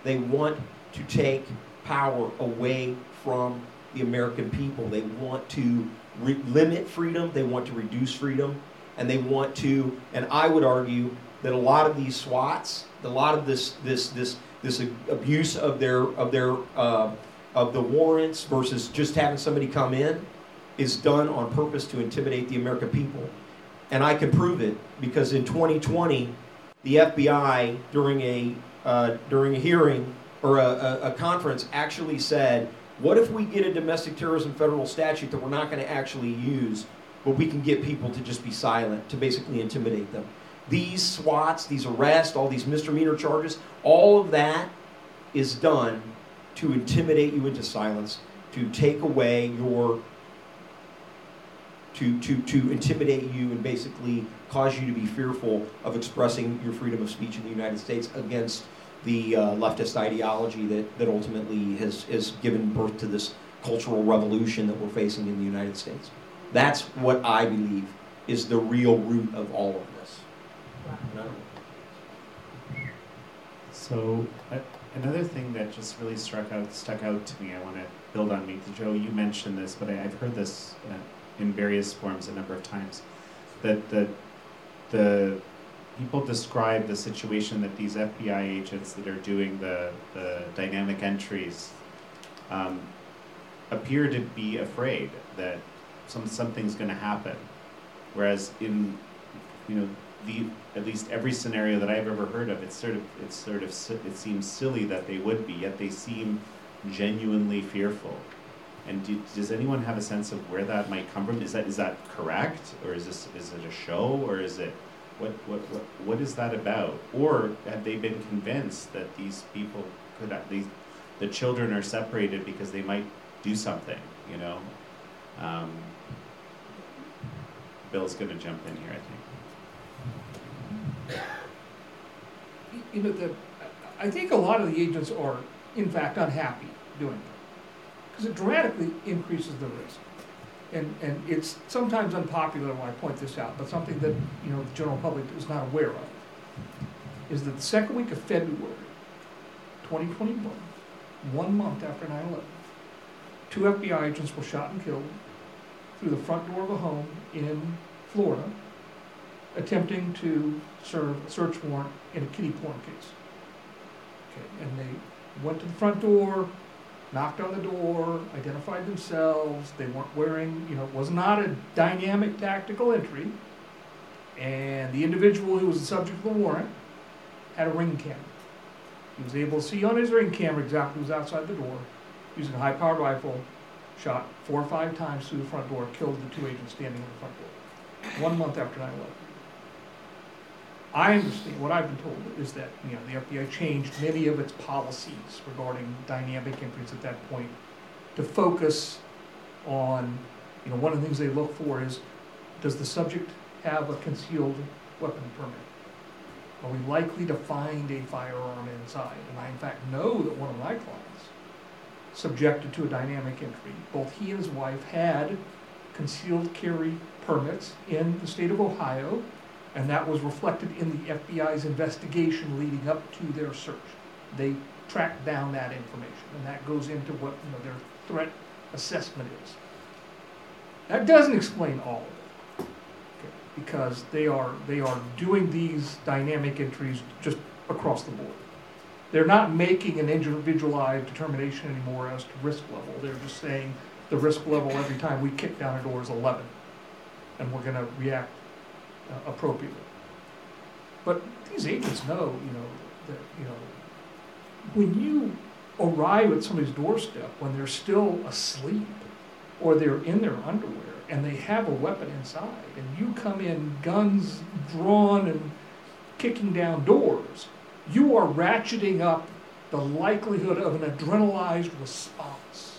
They want to take power away from the American people. They want to re- limit freedom, they want to reduce freedom, and they want to, and I would argue, that a lot of these SWATs, a lot of this this this this abuse of their of their uh, of the warrants versus just having somebody come in is done on purpose to intimidate the American people. And I can prove it because in 2020, the FBI during a uh, during a hearing or a, a, a conference actually said, "What if we get a domestic terrorism federal statute that we're not going to actually use, but we can get people to just be silent to basically intimidate them?" these swats, these arrests, all these misdemeanor charges, all of that is done to intimidate you into silence, to take away your, to, to, to intimidate you and basically cause you to be fearful of expressing your freedom of speech in the United States against the uh, leftist ideology that, that ultimately has, has given birth to this cultural revolution that we're facing in the United States. That's what I believe is the real root of all of this. So uh, another thing that just really struck out stuck out to me. I want to build on Meet Joe. You mentioned this, but I, have heard this uh, in various forms a number of times. That the the people describe the situation that these FBI agents that are doing the the dynamic entries um, appear to be afraid that some something's going to happen, whereas in you know the at least every scenario that I've ever heard of, it's sort of it's sort of it seems silly that they would be, yet they seem genuinely fearful. And do, does anyone have a sense of where that might come from? Is that is that correct, or is this is it a show, or is it what what what what is that about? Or have they been convinced that these people could at least the children are separated because they might do something, you know? Um, Bill's going to jump in here, I think. you know, the, I think a lot of the agents are, in fact, unhappy doing it. Because it dramatically increases the risk. And, and it's sometimes unpopular when I point this out, but something that, you know, the general public is not aware of, is that the second week of February, twenty twenty-one, one month after 9/11, two FBI agents were shot and killed through the front door of a home in Florida, attempting to serve a search warrant in a kitty porn case. Okay, and they went to the front door, knocked on the door, identified themselves. They weren't wearing, you know, it was not a dynamic tactical entry. And the individual who was the subject of the warrant had a ring camera. He was able to see on his ring camera exactly who was outside the door. using a high-powered rifle, shot four or five times through the front door, killed the two agents standing in the front door, one month after 9/11. I understand, what I've been told is that, you know, the FBI changed many of its policies regarding dynamic entries at that point to focus on, you know, one of the things they look for is, does the subject have a concealed weapon permit? Are we likely to find a firearm inside? And I in fact know that one of my clients, subjected to a dynamic entry, both he and his wife had concealed carry permits in the state of Ohio, and that was reflected in the FBI's investigation leading up to their search. They tracked down that information, and that goes into what, you know, their threat assessment is. That doesn't explain all of it, okay, because they are, they are doing these dynamic entries just across the board. They're not making an individualized determination anymore as to risk level, they're just saying the risk level every time we kick down a door is eleven, and we're gonna react uh, appropriately. But these agents know, you know, that, you know, when you arrive at somebody's doorstep when they're still asleep or they're in their underwear and they have a weapon inside and you come in guns drawn and kicking down doors, you are ratcheting up the likelihood of an adrenalized response.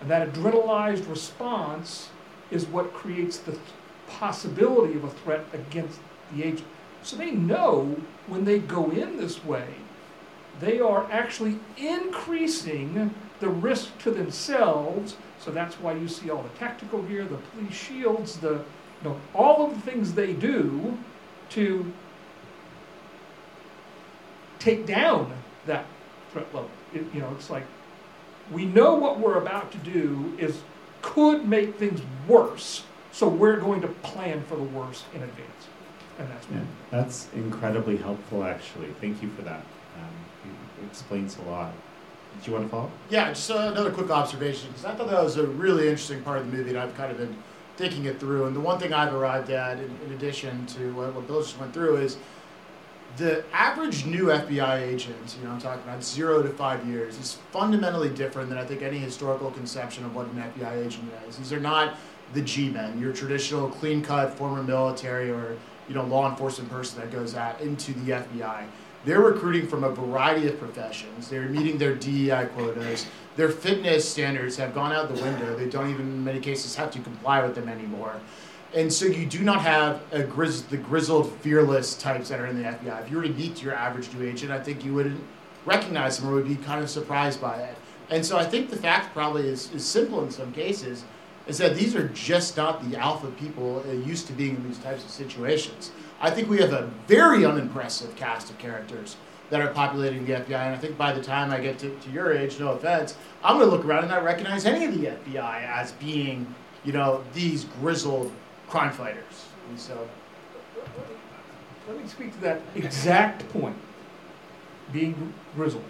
And that adrenalized response is what creates the possibility of a threat against the agent. So they know when they go in this way, they are actually increasing the risk to themselves. So that's why you see all the tactical gear, the police shields, the, you know, all of the things they do to take down that threat level. It, you know, it's like we know what we're about to do is could make things worse, so we're going to plan for the worst in advance, and that's. Yeah, that's incredibly helpful, actually. Thank you for that. Um, it explains a lot. Do you want to follow? Yeah, just uh, another quick observation because I thought that was a really interesting part of the movie, and I've kind of been thinking it through. And the one thing I've arrived at, in, in addition to what, what Bill just went through, is the average new FBI agent. You know, I'm talking about zero to five years, is fundamentally different than I think any historical conception of what an FBI agent is. These are not the G-men, your traditional clean-cut former military or you know law enforcement person that goes out into the FBI. They're recruiting from a variety of professions. They're meeting their DEI quotas. Their fitness standards have gone out the window. They don't even, in many cases, have to comply with them anymore. And so you do not have a grizz- the grizzled, fearless types that are in the FBI. If you were to meet your average new agent, I think you wouldn't recognize them or would be kind of surprised by it. And so I think the fact probably is, is simple in some cases, is that these are just not the alpha people used to being in these types of situations. I think we have a very unimpressive cast of characters that are populating the FBI, and I think by the time I get to, to your age, no offense, I'm going to look around and not recognize any of the FBI as being, you know, these grizzled crime fighters. And so, Let me speak to that exact point, being grizzled.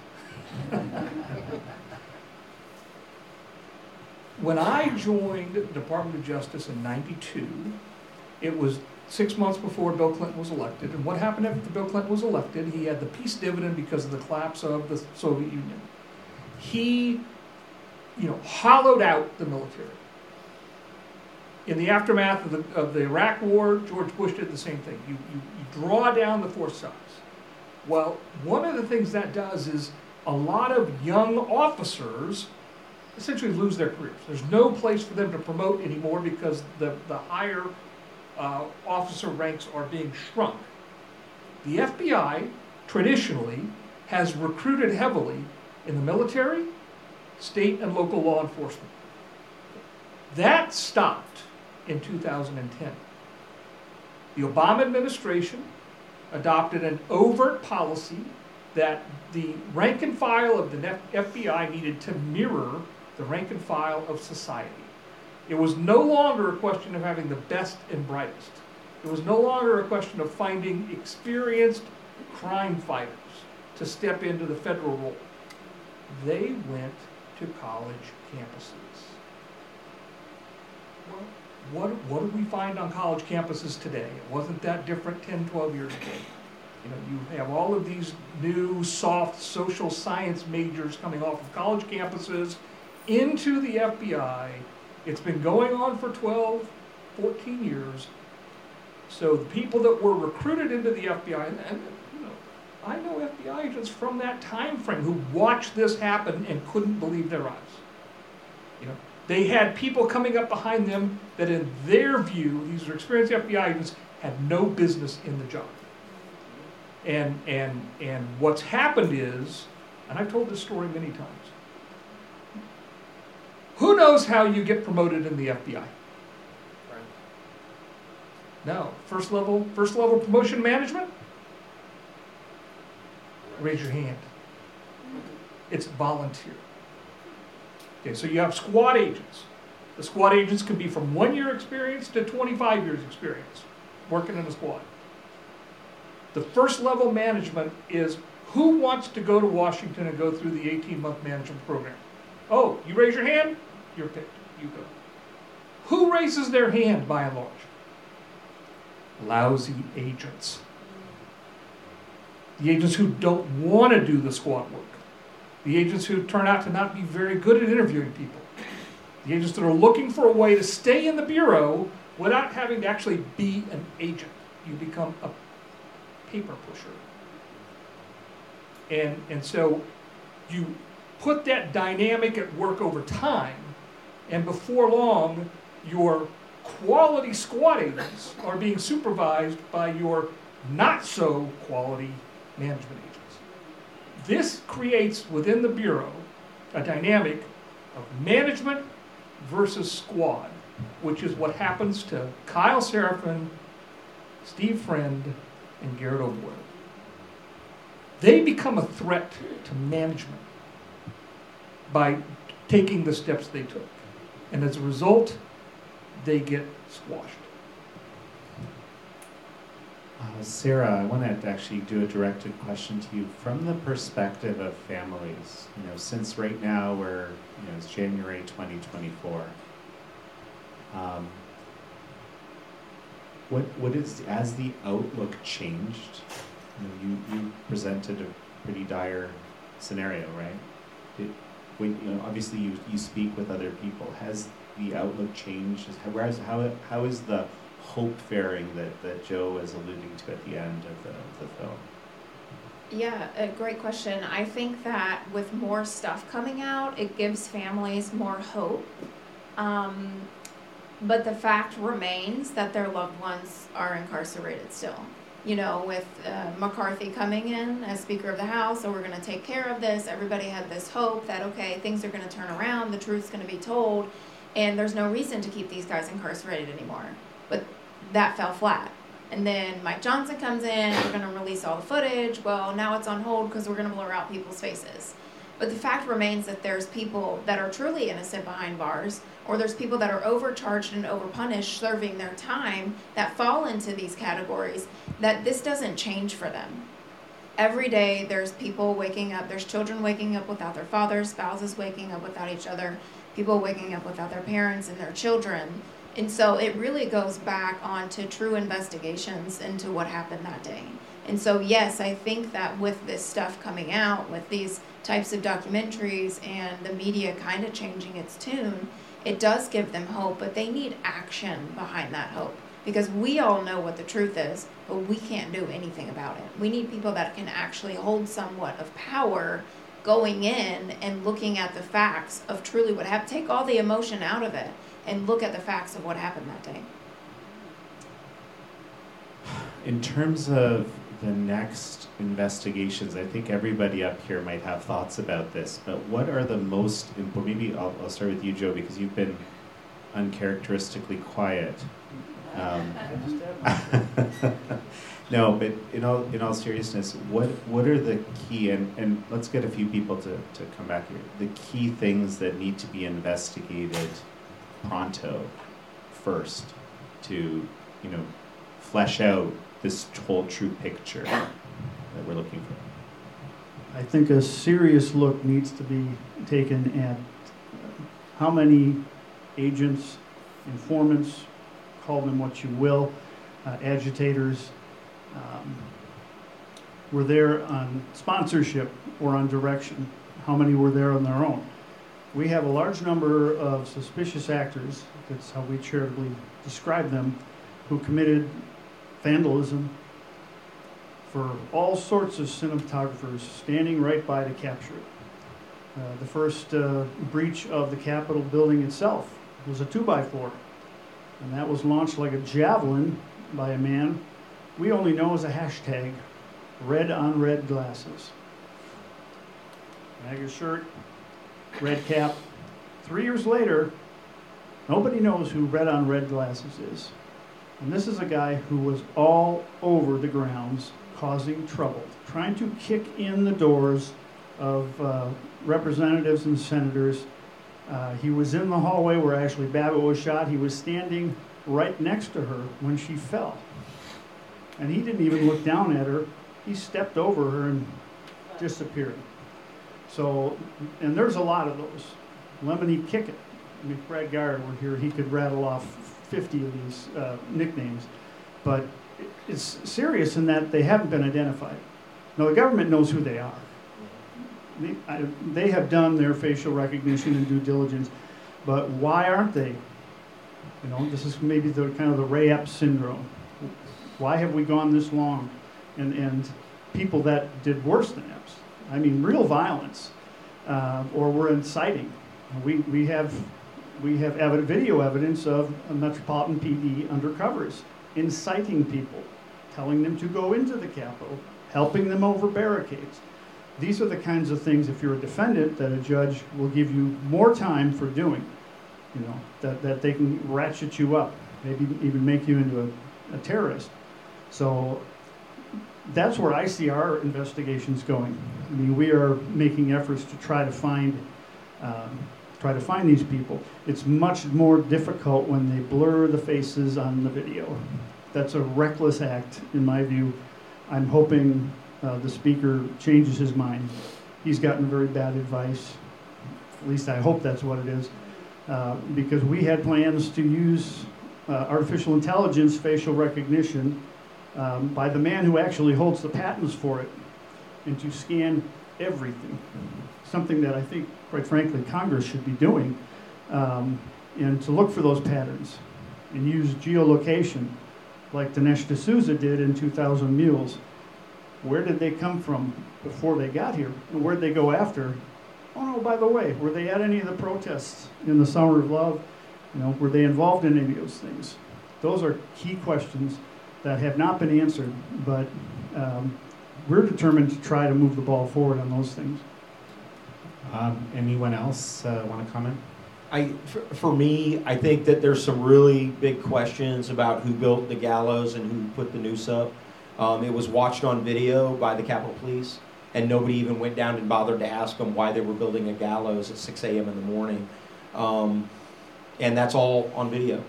When I joined the Department of Justice in ninety-two, it was six months before Bill Clinton was elected. And what happened after Bill Clinton was elected? He had the peace dividend because of the collapse of the Soviet Union. He, you know, hollowed out the military. In the aftermath of the, of the Iraq War, George Bush did the same thing. You, you, you draw down the force size. Well, one of the things that does is a lot of young officers essentially lose their careers. There's no place for them to promote anymore because the, the higher uh, officer ranks are being shrunk. The FBI traditionally has recruited heavily in the military, state, and local law enforcement. That stopped in 2010. The Obama administration adopted an overt policy that the rank and file of the FBI needed to mirror the rank and file of society. It was no longer a question of having the best and brightest. It was no longer a question of finding experienced crime fighters to step into the federal role. They went to college campuses. Well, what, what do we find on college campuses today? It wasn't that different 10, 12 years ago. You know, you have all of these new soft social science majors coming off of college campuses into the FBI. It's been going on for 12, 14 years. So the people that were recruited into the FBI, and, and you know, I know FBI agents from that time frame who watched this happen and couldn't believe their eyes. You know, they had people coming up behind them that, in their view, these are experienced FBI agents, had no business in the job. And and and what's happened is, and I've told this story many times. Who knows how you get promoted in the FBI? No. First level, first level promotion management? Raise your hand. It's volunteer. Okay, so you have squad agents. The squad agents can be from one year experience to 25 years experience working in a squad. The first level management is who wants to go to Washington and go through the 18 month management program? Oh, you raise your hand? You're. You go. Who raises their hand by and large? Lousy agents. The agents who don't want to do the squad work. The agents who turn out to not be very good at interviewing people. The agents that are looking for a way to stay in the Bureau without having to actually be an agent. You become a paper pusher. And, and so you put that dynamic at work over time, and before long, your quality squad agents are being supervised by your not so quality management agents. This creates within the Bureau a dynamic of management versus squad, which is what happens to Kyle Seraphin, Steve Friend, and Garrett O'Boyle. They become a threat to management by taking the steps they took. And as a result, they get squashed. Uh, Sarah, I want to actually do a directed question to you from the perspective of families. You know, since right now we're, you know, it's January 2024. Um, what what is as the outlook changed? You, know, you, you presented a pretty dire scenario, right? It, when you know, obviously you, you speak with other people. Has the outlook changed? Whereas how how is the hope faring that, that Joe is alluding to at the end of the, the film? Yeah, a great question. I think that with more stuff coming out, it gives families more hope. Um, but the fact remains that their loved ones are incarcerated still. You know, with uh, McCarthy coming in as Speaker of the House, so we're going to take care of this. Everybody had this hope that, okay, things are going to turn around, the truth's going to be told, and there's no reason to keep these guys incarcerated anymore. But that fell flat. And then Mike Johnson comes in, we're going to release all the footage. Well, now it's on hold because we're going to blur out people's faces. But the fact remains that there's people that are truly innocent behind bars, or there's people that are overcharged and overpunished serving their time that fall into these categories, that this doesn't change for them. Every day there's people waking up, there's children waking up without their fathers, spouses waking up without each other, people waking up without their parents and their children and so it really goes back onto true investigations into what happened that day. And so, yes, I think that with this stuff coming out, with these types of documentaries and the media kind of changing its tune, it does give them hope, but they need action behind that hope. Because we all know what the truth is, but we can't do anything about it. We need people that can actually hold somewhat of power going in and looking at the facts of truly what happened. Take all the emotion out of it and look at the facts of what happened that day. In terms of the next investigations, I think everybody up here might have thoughts about this, but what are the most important? Maybe I'll, I'll start with you, Joe, because you've been uncharacteristically quiet. Um, no, but in all in all seriousness, what what are the key and, and let's get a few people to, to come back here. The key things that need to be investigated pronto first to, you know, flesh out this whole true picture that we're looking for? I think a serious look needs to be taken at how many agents, informants, call them what you will, uh, agitators, um, were there on sponsorship or on direction? How many were there on their own? We have a large number of suspicious actors, that's how we charitably describe them, who committed vandalism for all sorts of cinematographers standing right by to capture it. Uh, the first uh, breach of the Capitol building itself was a two by four, and that was launched like a javelin by a man we only know as a hashtag red on red glasses. MAGA shirt, red cap. Three years later, nobody knows who red on red glasses is. And this is a guy who was all over the grounds causing trouble, trying to kick in the doors of uh, representatives and senators. Uh, he was in the hallway where Ashley Babbitt was shot. He was standing right next to her when she fell. And he didn't even look down at her. He stepped over her and disappeared. So, and there's a lot of those. Lemony Kickett, if Brad Garrett were here, he could rattle off 50 of these uh, nicknames. But it's serious in that they haven't been identified. Now, the government knows who they are. They, I, they have done their facial recognition and due diligence, but why aren't they? You know, this is maybe the kind of the Ray Epps syndrome. Why have we gone this long? And, and people that did worse than Epps, I mean, real violence, uh, or were inciting. We, we have, we have video evidence of Metropolitan PD undercovers inciting people, telling them to go into the Capitol, helping them over barricades. These are the kinds of things, if you're a defendant, that a judge will give you more time for doing. You know, that, that they can ratchet you up, maybe even make you into a, a terrorist. So that's where I see our investigations going. I mean, we are making efforts to try to find, um, try to find these people. It's much more difficult when they blur the faces on the video. That's a reckless act, in my view. I'm hoping uh, the speaker changes his mind. He's gotten very bad advice. At least I hope that's what it is. Uh, because we had plans to use uh, artificial intelligence facial recognition um, by the man who actually holds the patents for it and to scan everything. Something that I think, quite frankly, Congress should be doing. Um, and to look for those patterns and use geolocation like Dinesh D'Souza did in 2000 Mules. Where did they come from before they got here? And where did they go after? Oh no, by the way, were they at any of the protests in the Summer of Love? You know, were they involved in any of those things? Those are key questions that have not been answered, but um, we're determined to try to move the ball forward on those things. Um, anyone else uh, want to comment? I, for, for me, I think that there's some really big questions about who built the gallows and who put the noose up. Um, it was watched on video by the Capitol Police, and nobody even went down and bothered to ask them why they were building a gallows at 6 a.m. in the morning. Um, and that's all on video.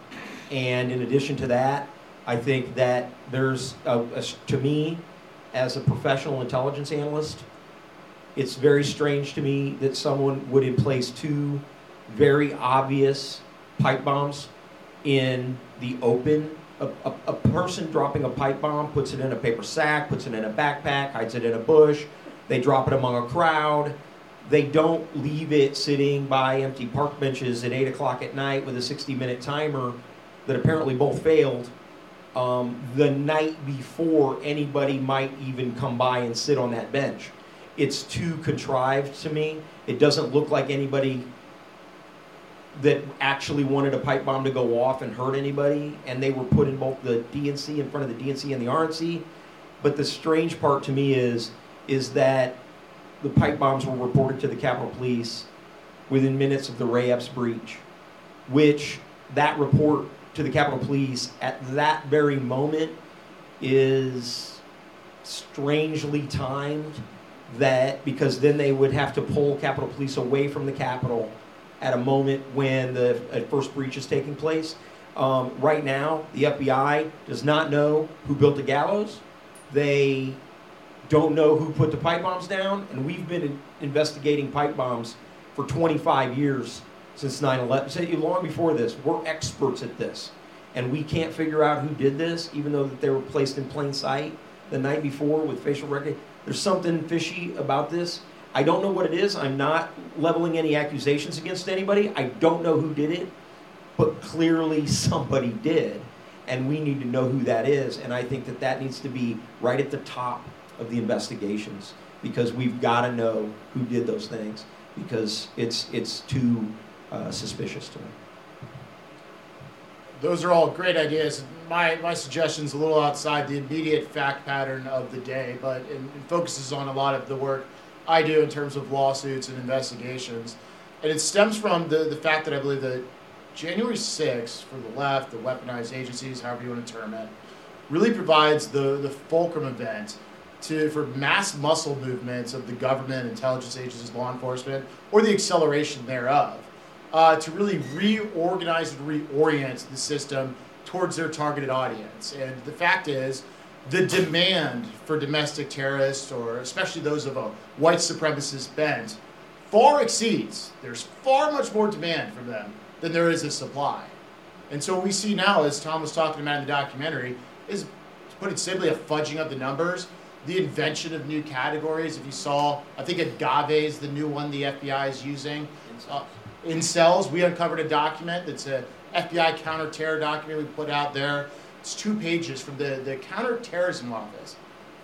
And in addition to that, I think that there's, a, a, to me, as a professional intelligence analyst, it's very strange to me that someone would in place two very obvious pipe bombs in the open. A, a, a, person dropping a pipe bomb puts it in a paper sack, puts it in a backpack, hides it in a bush. They drop it among a crowd. They don't leave it sitting by empty park benches at 8 o'clock at night with a 60 minute timer that apparently both failed um, the night before anybody might even come by and sit on that bench. It's too contrived to me. It doesn't look like anybody that actually wanted a pipe bomb to go off and hurt anybody, and they were put in both the DNC in front of the DNC and the RNC. But the strange part to me is is that the pipe bombs were reported to the Capitol Police within minutes of the Ray Epps breach, which that report to the Capitol Police at that very moment is strangely timed that because then they would have to pull Capitol Police away from the Capitol at a moment when the first breach is taking place. Um, right now, the FBI does not know who built the gallows. They don't know who put the pipe bombs down, and we've been investigating pipe bombs for 25 years since 9 11. Long before this, we're experts at this. And we can't figure out who did this, even though that they were placed in plain sight the night before with facial recognition. There's something fishy about this. I don't know what it is. I'm not leveling any accusations against anybody. I don't know who did it, but clearly somebody did, and we need to know who that is. And I think that that needs to be right at the top of the investigations because we've got to know who did those things because it's it's too uh, suspicious to me. Those are all great ideas. My, my suggestion's a little outside the immediate fact pattern of the day, but it, it focuses on a lot of the work I do in terms of lawsuits and investigations. And it stems from the, the fact that I believe that January 6th, for the left, the weaponized agencies, however you want to term it, really provides the, the fulcrum event to, for mass muscle movements of the government, intelligence agencies, law enforcement, or the acceleration thereof uh, to really reorganize and reorient the system towards their targeted audience. And the fact is, the demand for domestic terrorists, or especially those of a white supremacist bent, far exceeds. There's far much more demand from them than there is a supply. And so what we see now, as Tom was talking about in the documentary, is to put it simply a fudging of the numbers, the invention of new categories. If you saw, I think AGAAVE is the new one the FBI is using. Uh, incels, we uncovered a document that's a FBI counterterror document we put out there. It's two pages from the, the counterterrorism office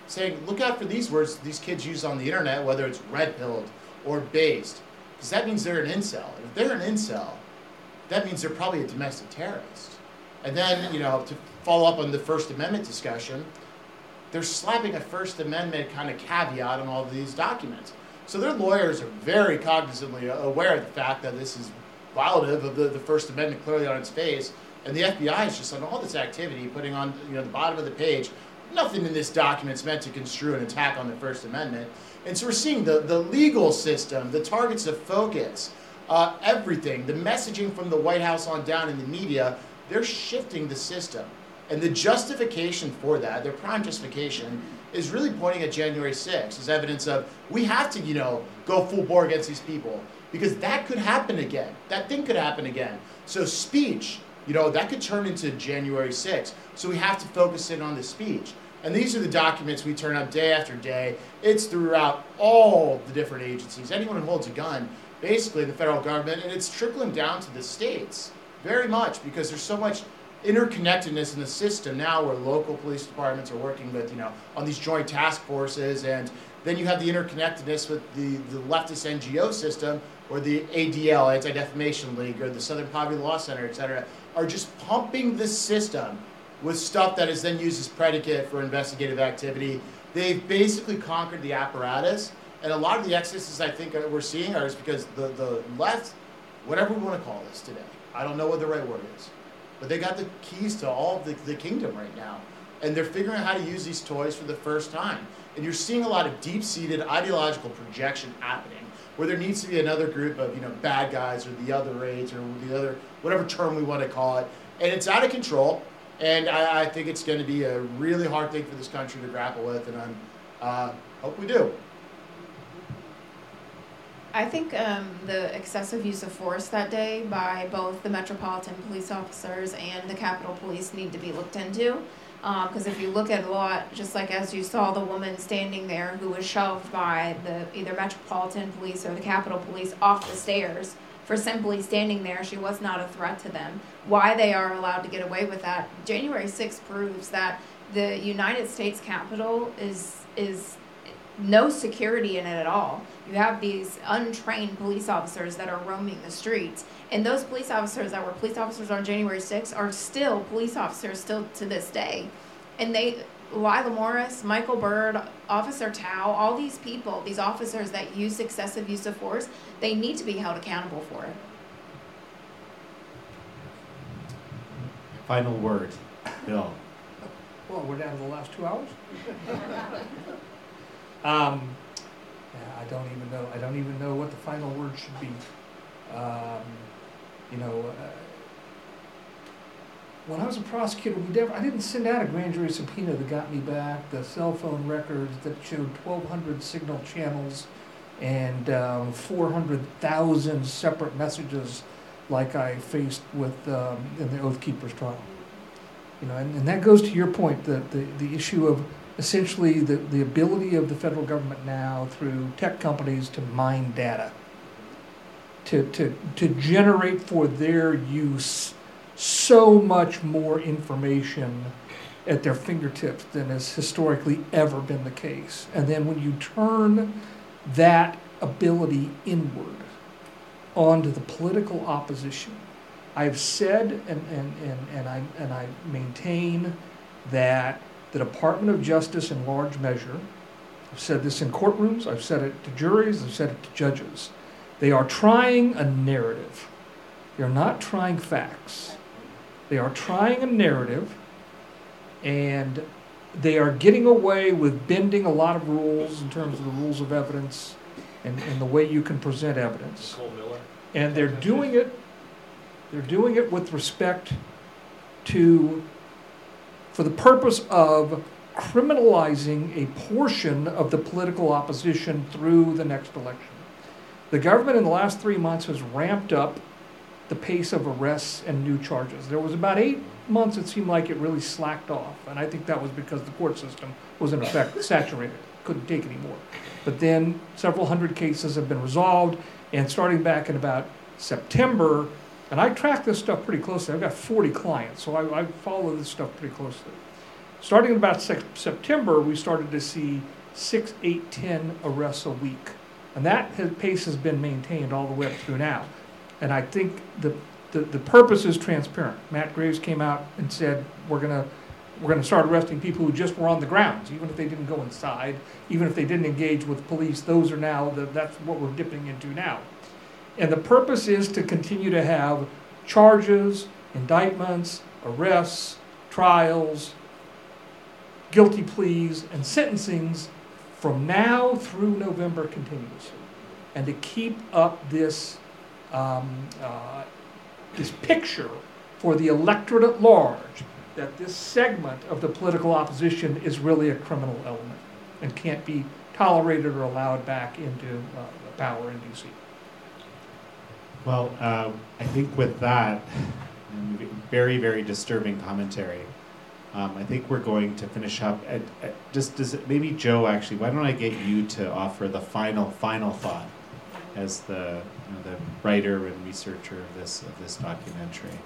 saying, look out for these words these kids use on the internet, whether it's red pilled or based, because that means they're an incel. And if they're an incel, that means they're probably a domestic terrorist. And then, you know, to follow up on the First Amendment discussion, they're slapping a First Amendment kind of caveat on all of these documents. So their lawyers are very cognizantly aware of the fact that this is violative of the, the First Amendment clearly on its face. And the FBI is just on all this activity, putting on you know the bottom of the page, nothing in this document is meant to construe an attack on the First Amendment. And so we're seeing the, the legal system, the targets of focus, uh, everything, the messaging from the White House on down in the media, they're shifting the system. And the justification for that, their prime justification, is really pointing at January 6th as evidence of we have to, you know, go full bore against these people because that could happen again. That thing could happen again. So speech, you know, that could turn into January 6th. So we have to focus in on the speech. And these are the documents we turn up day after day. It's throughout all the different agencies. Anyone who holds a gun, basically the federal government, and it's trickling down to the states very much because there's so much interconnectedness in the system now where local police departments are working with, you know, on these joint task forces and then you have the interconnectedness with the, the leftist NGO system or the ADL, Anti-Defamation League, or the Southern Poverty Law Center, et cetera, are just pumping the system with stuff that is then used as predicate for investigative activity. They've basically conquered the apparatus, and a lot of the excesses I think we're seeing are just because the, the left, whatever we want to call this today, I don't know what the right word is, but they got the keys to all the, the kingdom right now. And they're figuring out how to use these toys for the first time. And you're seeing a lot of deep-seated ideological projection happening, where there needs to be another group of you know bad guys or the other aides or the other whatever term we want to call it, and it's out of control. And I, I think it's going to be a really hard thing for this country to grapple with, and I uh, hope we do. I think um, the excessive use of force that day by both the Metropolitan Police officers and the Capitol Police need to be looked into. Because uh, if you look at a lot, just like as you saw the woman standing there who was shoved by the either Metropolitan Police or the Capitol Police off the stairs for simply standing there, she was not a threat to them. Why they are allowed to get away with that? January 6th proves that the United States Capitol is is no security in it at all. You have these untrained police officers that are roaming the streets. And those police officers that were police officers on January 6th are still police officers still to this day. And they, Lila Morris, Michael Byrd, Officer Tao, all these people, these officers that use excessive use of force, they need to be held accountable for it. Final word, Bill. Well, we're down to the last two hours. um, yeah, I don't even know. I don't even know what the final word should be. Um, you know, uh, when I was a prosecutor, we never, I didn't send out a grand jury subpoena that got me back the cell phone records that showed 1,200 signal channels and um, 400,000 separate messages like I faced with um, in the Oath Keepers trial. You know, and, and that goes to your point, the, the, the issue of essentially the, the ability of the federal government now through tech companies to mine data, to, to, to generate for their use so much more information at their fingertips than has historically ever been the case. And then when you turn that ability inward onto the political opposition, I've said and, and, and, and, I, and I maintain that the Department of Justice, in large measure, I've said this in courtrooms, I've said it to juries, I've said it to judges. They are trying a narrative. They're not trying facts. They are trying a narrative, and they are getting away with bending a lot of rules in terms of the rules of evidence and, and the way you can present evidence. Cole Miller. And they're doing it, they're doing it with respect to, for the purpose of criminalizing a portion of the political opposition through the next election. The government in the last three months has ramped up the pace of arrests and new charges. There was about eight months it seemed like it really slacked off, and I think that was because the court system was in effect saturated, couldn't take any more. But then several hundred cases have been resolved, and starting back in about September, and I track this stuff pretty closely. I've got 40 clients, so I, I follow this stuff pretty closely. Starting in about September, we started to see six, eight, ten arrests a week. And that has, pace has been maintained all the way up through now. And I think the, the, the purpose is transparent. Matt Graves came out and said, we're gonna, we're gonna start arresting people who just were on the grounds, even if they didn't go inside, even if they didn't engage with police, those are now, the, that's what we're dipping into now. And the purpose is to continue to have charges, indictments, arrests, trials, guilty pleas, and sentencings from now through November continuously. And to keep up this, um, uh, this picture for the electorate at large that this segment of the political opposition is really a criminal element and can't be tolerated or allowed back into uh, power in DC. Well, uh, I think with that, very, very disturbing commentary, um, I think we're going to finish up. At, at just does it, maybe Joe actually? Why don't I get you to offer the final, final thought as the you know, the writer and researcher of this of this documentary?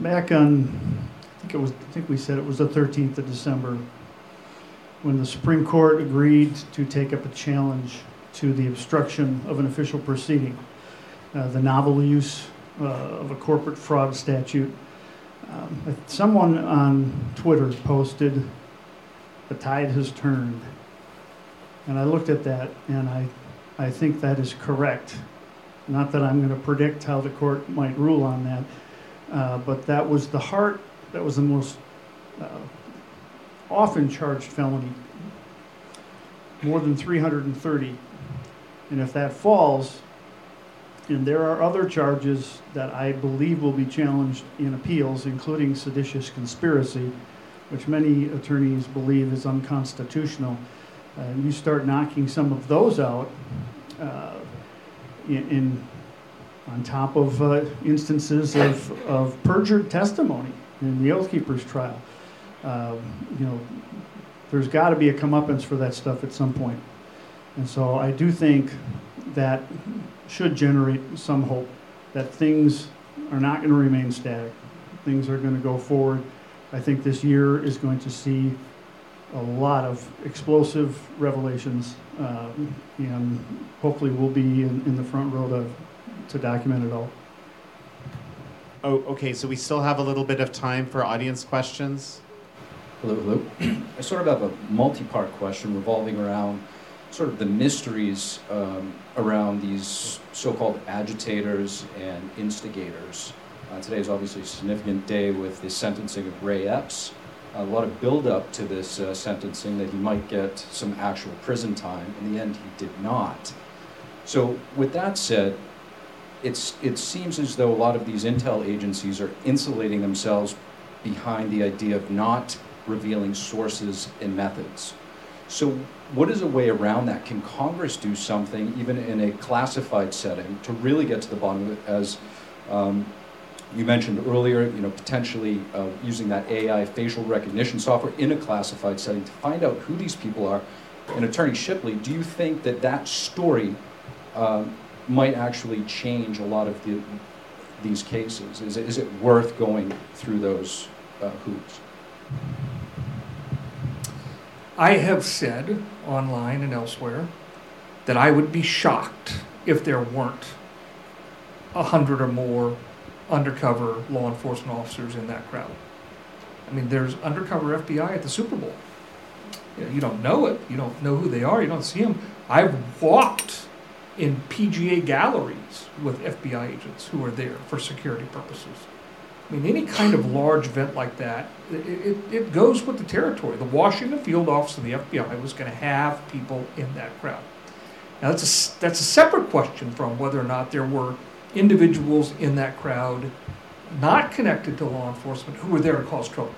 Back on, I think it was, I think we said it was the 13th of December, when the Supreme Court agreed to take up a challenge to the obstruction of an official proceeding, uh, the novel use uh, of a corporate fraud statute. Um, someone on Twitter posted, "The tide has turned," and I looked at that and I, I think that is correct. Not that I'm going to predict how the court might rule on that, uh, but that was the heart. That was the most uh, often charged felony. More than 330, and if that falls, and there are other charges that I believe will be challenged in appeals, including seditious conspiracy, which many attorneys believe is unconstitutional. Uh, you start knocking some of those out uh, in, in, on top of uh, instances of, of perjured testimony in the Oath Keepers trial. Um, you know, there's got to be a comeuppance for that stuff at some point. And so I do think that should generate some hope that things are not going to remain static. Things are going to go forward. I think this year is going to see a lot of explosive revelations, uh, and hopefully we'll be in, in the front row to, to document it all. Oh, okay. So we still have a little bit of time for audience questions. Hello, hello. I sort of have a multi-part question revolving around sort of the mysteries um, around these so-called agitators and instigators. Uh, today is obviously a significant day with the sentencing of Ray Epps. A lot of build-up to this uh, sentencing that he might get some actual prison time. In the end, he did not. So, with that said, it's, it seems as though a lot of these intel agencies are insulating themselves behind the idea of not revealing sources and methods. So, what is a way around that? Can Congress do something, even in a classified setting, to really get to the bottom of it? As um, you mentioned earlier, you know, potentially uh, using that AI facial recognition software in a classified setting to find out who these people are. And Attorney Shipley, do you think that that story um, might actually change a lot of the, these cases? Is it, is it worth going through those uh, hoops? I have said online and elsewhere that I would be shocked if there weren't a hundred or more undercover law enforcement officers in that crowd. I mean, there's undercover FBI at the Super Bowl. You, know, you don't know it. You don't know who they are. You don't see them. I've walked in PGA galleries with FBI agents who are there for security purposes. I mean, any kind of large event like that, it, it, it goes with the territory. The Washington field office of the FBI was going to have people in that crowd. Now, that's a, that's a separate question from whether or not there were individuals in that crowd not connected to law enforcement who were there to cause trouble,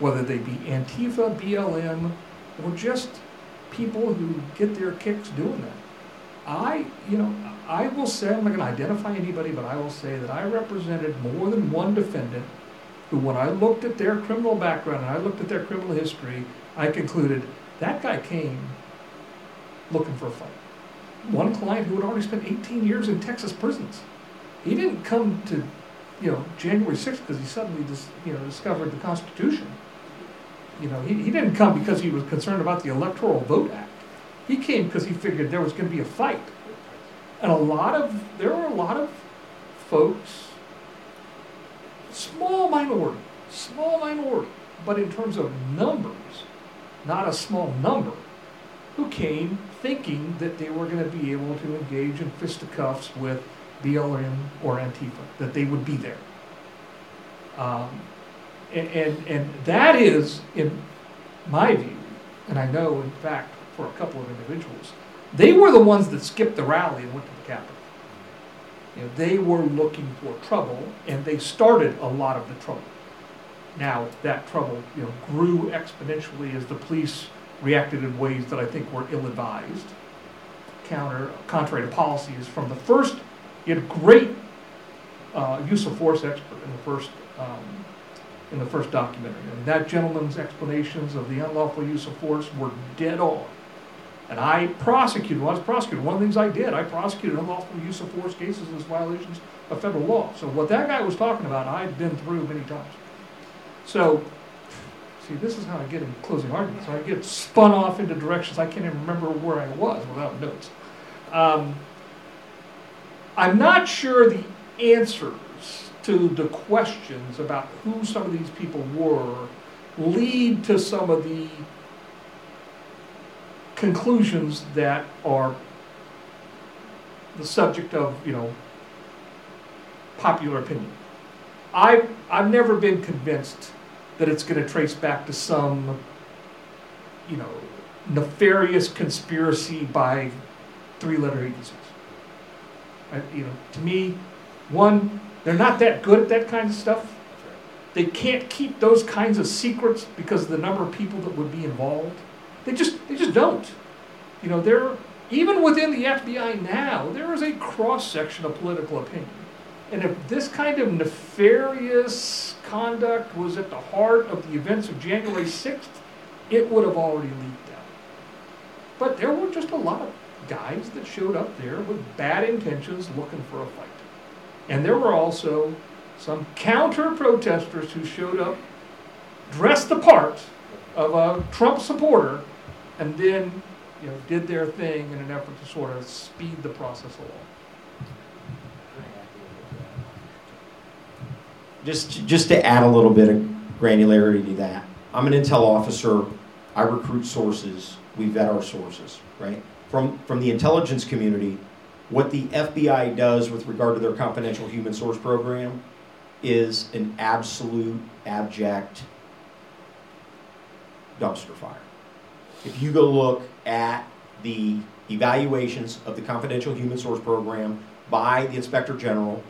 whether they be Antifa, BLM, or just people who get their kicks doing that. I, you know, I will say, I'm not going to identify anybody, but I will say that I represented more than one defendant who, when I looked at their criminal background and I looked at their criminal history, I concluded that guy came looking for a fight. One client who had already spent 18 years in Texas prisons. He didn't come to, you know, January 6th because he suddenly just, you know, discovered the Constitution. You know, he, he didn't come because he was concerned about the Electoral Vote Act. He came because he figured there was going to be a fight. And a lot of, there are a lot of folks, small minority, small minority, but in terms of numbers, not a small number, who came thinking that they were going to be able to engage in fisticuffs with BLM or Antifa, that they would be there. Um, and, and, and that is, in my view, and I know in fact for a couple of individuals, they were the ones that skipped the rally and went to the Capitol. You know, they were looking for trouble, and they started a lot of the trouble. Now that trouble, you know, grew exponentially as the police reacted in ways that I think were ill-advised, counter contrary to policies from the first You had great uh, use of force expert in the first um, in the first documentary. And that gentleman's explanations of the unlawful use of force were dead on. And I prosecuted, when I was prosecuted. one of the things I did, I prosecuted unlawful use of force cases as violations of federal law. So what that guy was talking about, I'd been through many times. So, see, this is how I get in closing arguments. I get spun off into directions I can't even remember where I was without notes. Um, I'm not sure the answers to the questions about who some of these people were lead to some of the conclusions that are the subject of, you know, popular opinion. I've, I've never been convinced that it's going to trace back to some, you know, nefarious conspiracy by three-letter agencies. I, you know, to me, one, they're not that good at that kind of stuff. They can't keep those kinds of secrets because of the number of people that would be involved. They just, they just don't. You know, there, even within the FBI now, there is a cross section of political opinion. And if this kind of nefarious conduct was at the heart of the events of January 6th, it would have already leaked out. But there were just a lot of guys that showed up there with bad intentions looking for a fight. And there were also some counter protesters who showed up dressed the part of a Trump supporter and then you know, did their thing in an effort to sort of speed the process along. Just, just to add a little bit of granularity to that, I'm an intel officer. I recruit sources. We vet our sources, right? From, from the intelligence community, what the FBI does with regard to their confidential human source program is an absolute abject dumpster fire. If you go look at the evaluations of the confidential human source program by the Inspector General,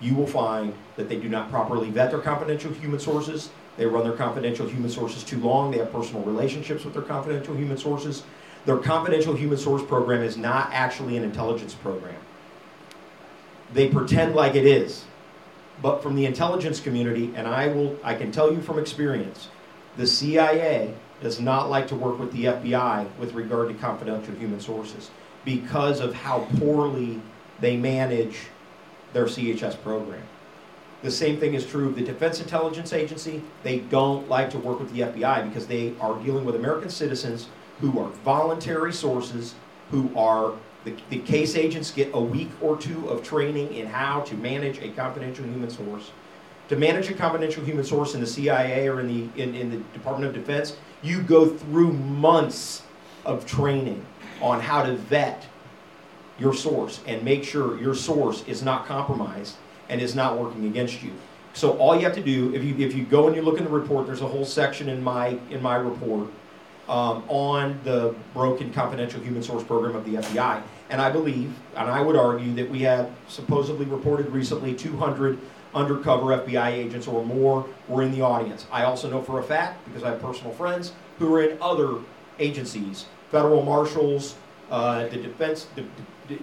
you will find that they do not properly vet their confidential human sources. They run their confidential human sources too long. They have personal relationships with their confidential human sources. Their confidential human source program is not actually an intelligence program. They pretend like it is. but from the intelligence community, and I will, I can tell you from experience, the CIA does not like to work with the FBI with regard to confidential human sources because of how poorly they manage their CHS program. The same thing is true of the Defense Intelligence Agency. They don't like to work with the FBI because they are dealing with American citizens who are voluntary sources, who are the, the case agents get a week or two of training in how to manage a confidential human source. To manage a confidential human source in the CIA or in the in, in the Department of Defense, you go through months of training on how to vet your source and make sure your source is not compromised and is not working against you. So all you have to do, if you if you go and you look in the report, there's a whole section in my in my report um, on the broken confidential human source program of the FBI. And I believe, and I would argue that we have supposedly reported recently 200 undercover FBI agents or more were in the audience. I also know for a fact, because I have personal friends who are in other agencies, federal marshals, uh, the defense, the,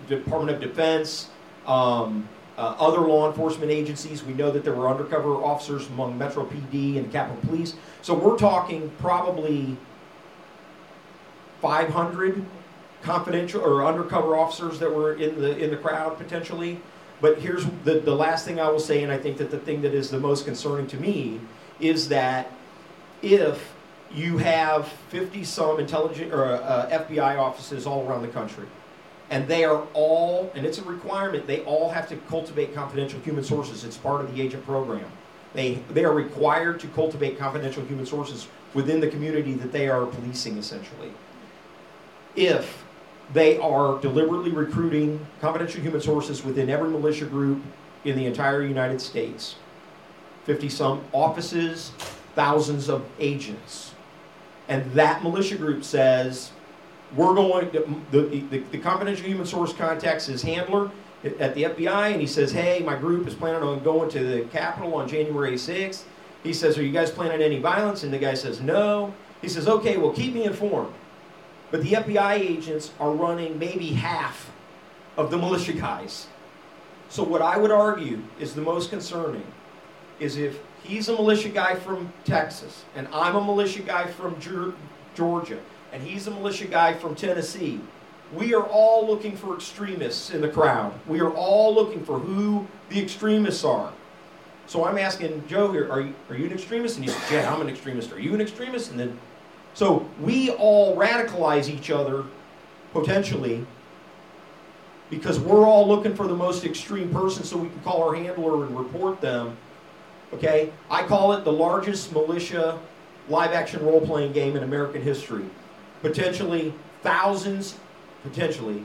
Department of Defense, um, uh, other law enforcement agencies. We know that there were undercover officers among Metro PD and Capitol Police. So we're talking probably 500 confidential or undercover officers that were in the in the crowd potentially. But here's the, the last thing I will say, and I think that the thing that is the most concerning to me is that if you have 50 some intelligent or uh, FBI offices all around the country, and they are all, and it's a requirement, they all have to cultivate confidential human sources. It's part of the agent program. They, they are required to cultivate confidential human sources within the community that they are policing essentially. If they are deliberately recruiting confidential human sources within every militia group in the entire United States. 50 some offices, thousands of agents. And that militia group says, we're going, to, the, the, the confidential human source contacts his handler at the FBI and he says, hey, my group is planning on going to the Capitol on January 6th. He says, are you guys planning any violence? And the guy says, no. He says, okay, well, keep me informed. But the FBI agents are running maybe half of the militia guys. So what I would argue is the most concerning is if he's a militia guy from Texas and I'm a militia guy from Georgia and he's a militia guy from Tennessee, we are all looking for extremists in the crowd. We are all looking for who the extremists are. So I'm asking Joe here, are you, are you an extremist? And he said, yeah, I'm an extremist. Are you an extremist? And then so we all radicalize each other potentially because we're all looking for the most extreme person so we can call our handler and report them. Okay? I call it the largest militia live action role playing game in American history. Potentially thousands, potentially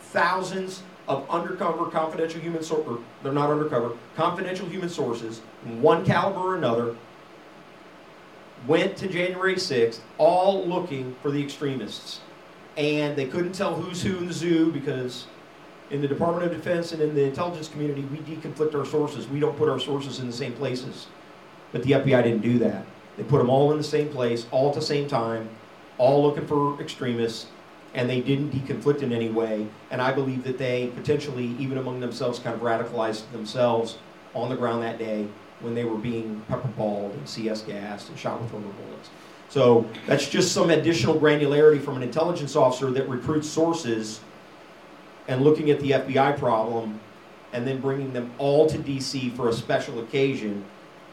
thousands of undercover confidential human sources, they're not undercover, confidential human sources, one caliber or another, went to January 6th, all looking for the extremists. And they couldn't tell who's who in the zoo because in the Department of Defense and in the intelligence community, we deconflict our sources. We don't put our sources in the same places. But the FBI didn't do that. They put them all in the same place, all at the same time, all looking for extremists, and they didn't deconflict in any way. And I believe that they potentially, even among themselves, kind of radicalized themselves on the ground that day when they were being pepper balled and CS gassed and shot with rubber bullets. So that's just some additional granularity from an intelligence officer that recruits sources and looking at the FBI problem and then bringing them all to DC for a special occasion.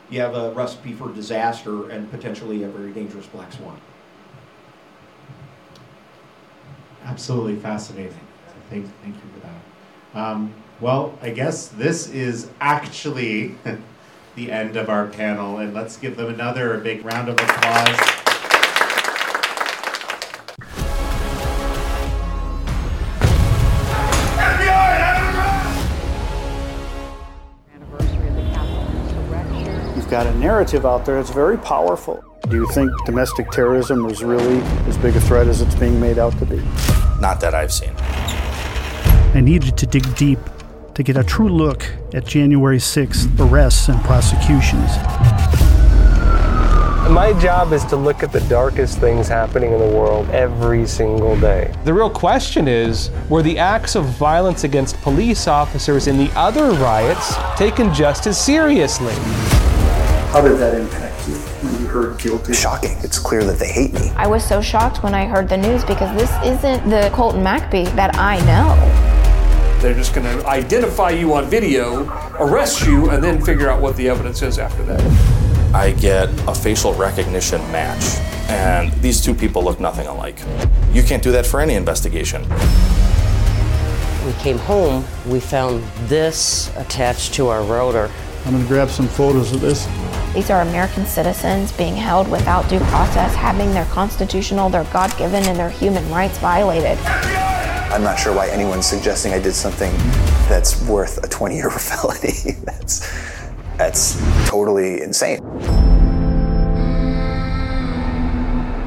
You have a recipe for disaster and potentially a very dangerous black swan. Absolutely fascinating. Thank, thank you for that. Um, well, I guess this is actually the end of our panel, and let's give them another big round of applause. You've got a narrative out there that's very powerful. Do you think domestic terrorism was really as big a threat as it's being made out to be? Not that I've seen. I needed to dig deep to get a true look at January 6th arrests and prosecutions. My job is to look at the darkest things happening in the world every single day. The real question is were the acts of violence against police officers in the other riots taken just as seriously? How did that impact you when you heard guilty? Shocking. It's clear that they hate me. I was so shocked when I heard the news because this isn't the Colton McAbee that I know. They're just going to identify you on video, arrest you, and then figure out what the evidence is after that. I get a facial recognition match, and these two people look nothing alike. You can't do that for any investigation. We came home, we found this attached to our rotor. I'm going to grab some photos of this. These are American citizens being held without due process, having their constitutional, their God given, and their human rights violated. I'm not sure why anyone's suggesting I did something that's worth a 20 year felony. that's, that's totally insane.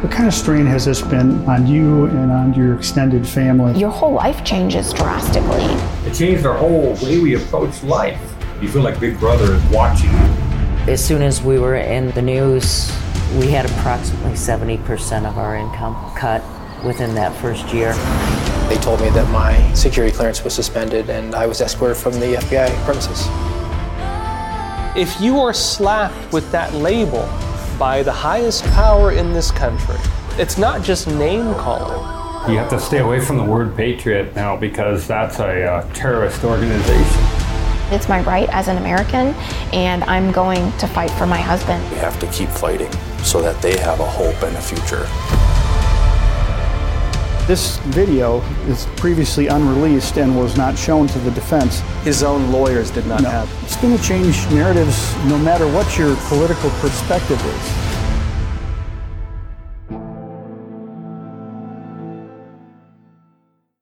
What kind of strain has this been on you and on your extended family? Your whole life changes drastically. It changed our whole way we approach life. You feel like Big Brother is watching you. As soon as we were in the news, we had approximately 70% of our income cut within that first year. They told me that my security clearance was suspended and I was escorted from the FBI premises. If you are slapped with that label by the highest power in this country, it's not just name calling. You have to stay away from the word patriot now because that's a uh, terrorist organization. It's my right as an American, and I'm going to fight for my husband. We have to keep fighting so that they have a hope and a future. This video is previously unreleased and was not shown to the defense. His own lawyers did not No. have. It's going to change narratives no matter what your political perspective is.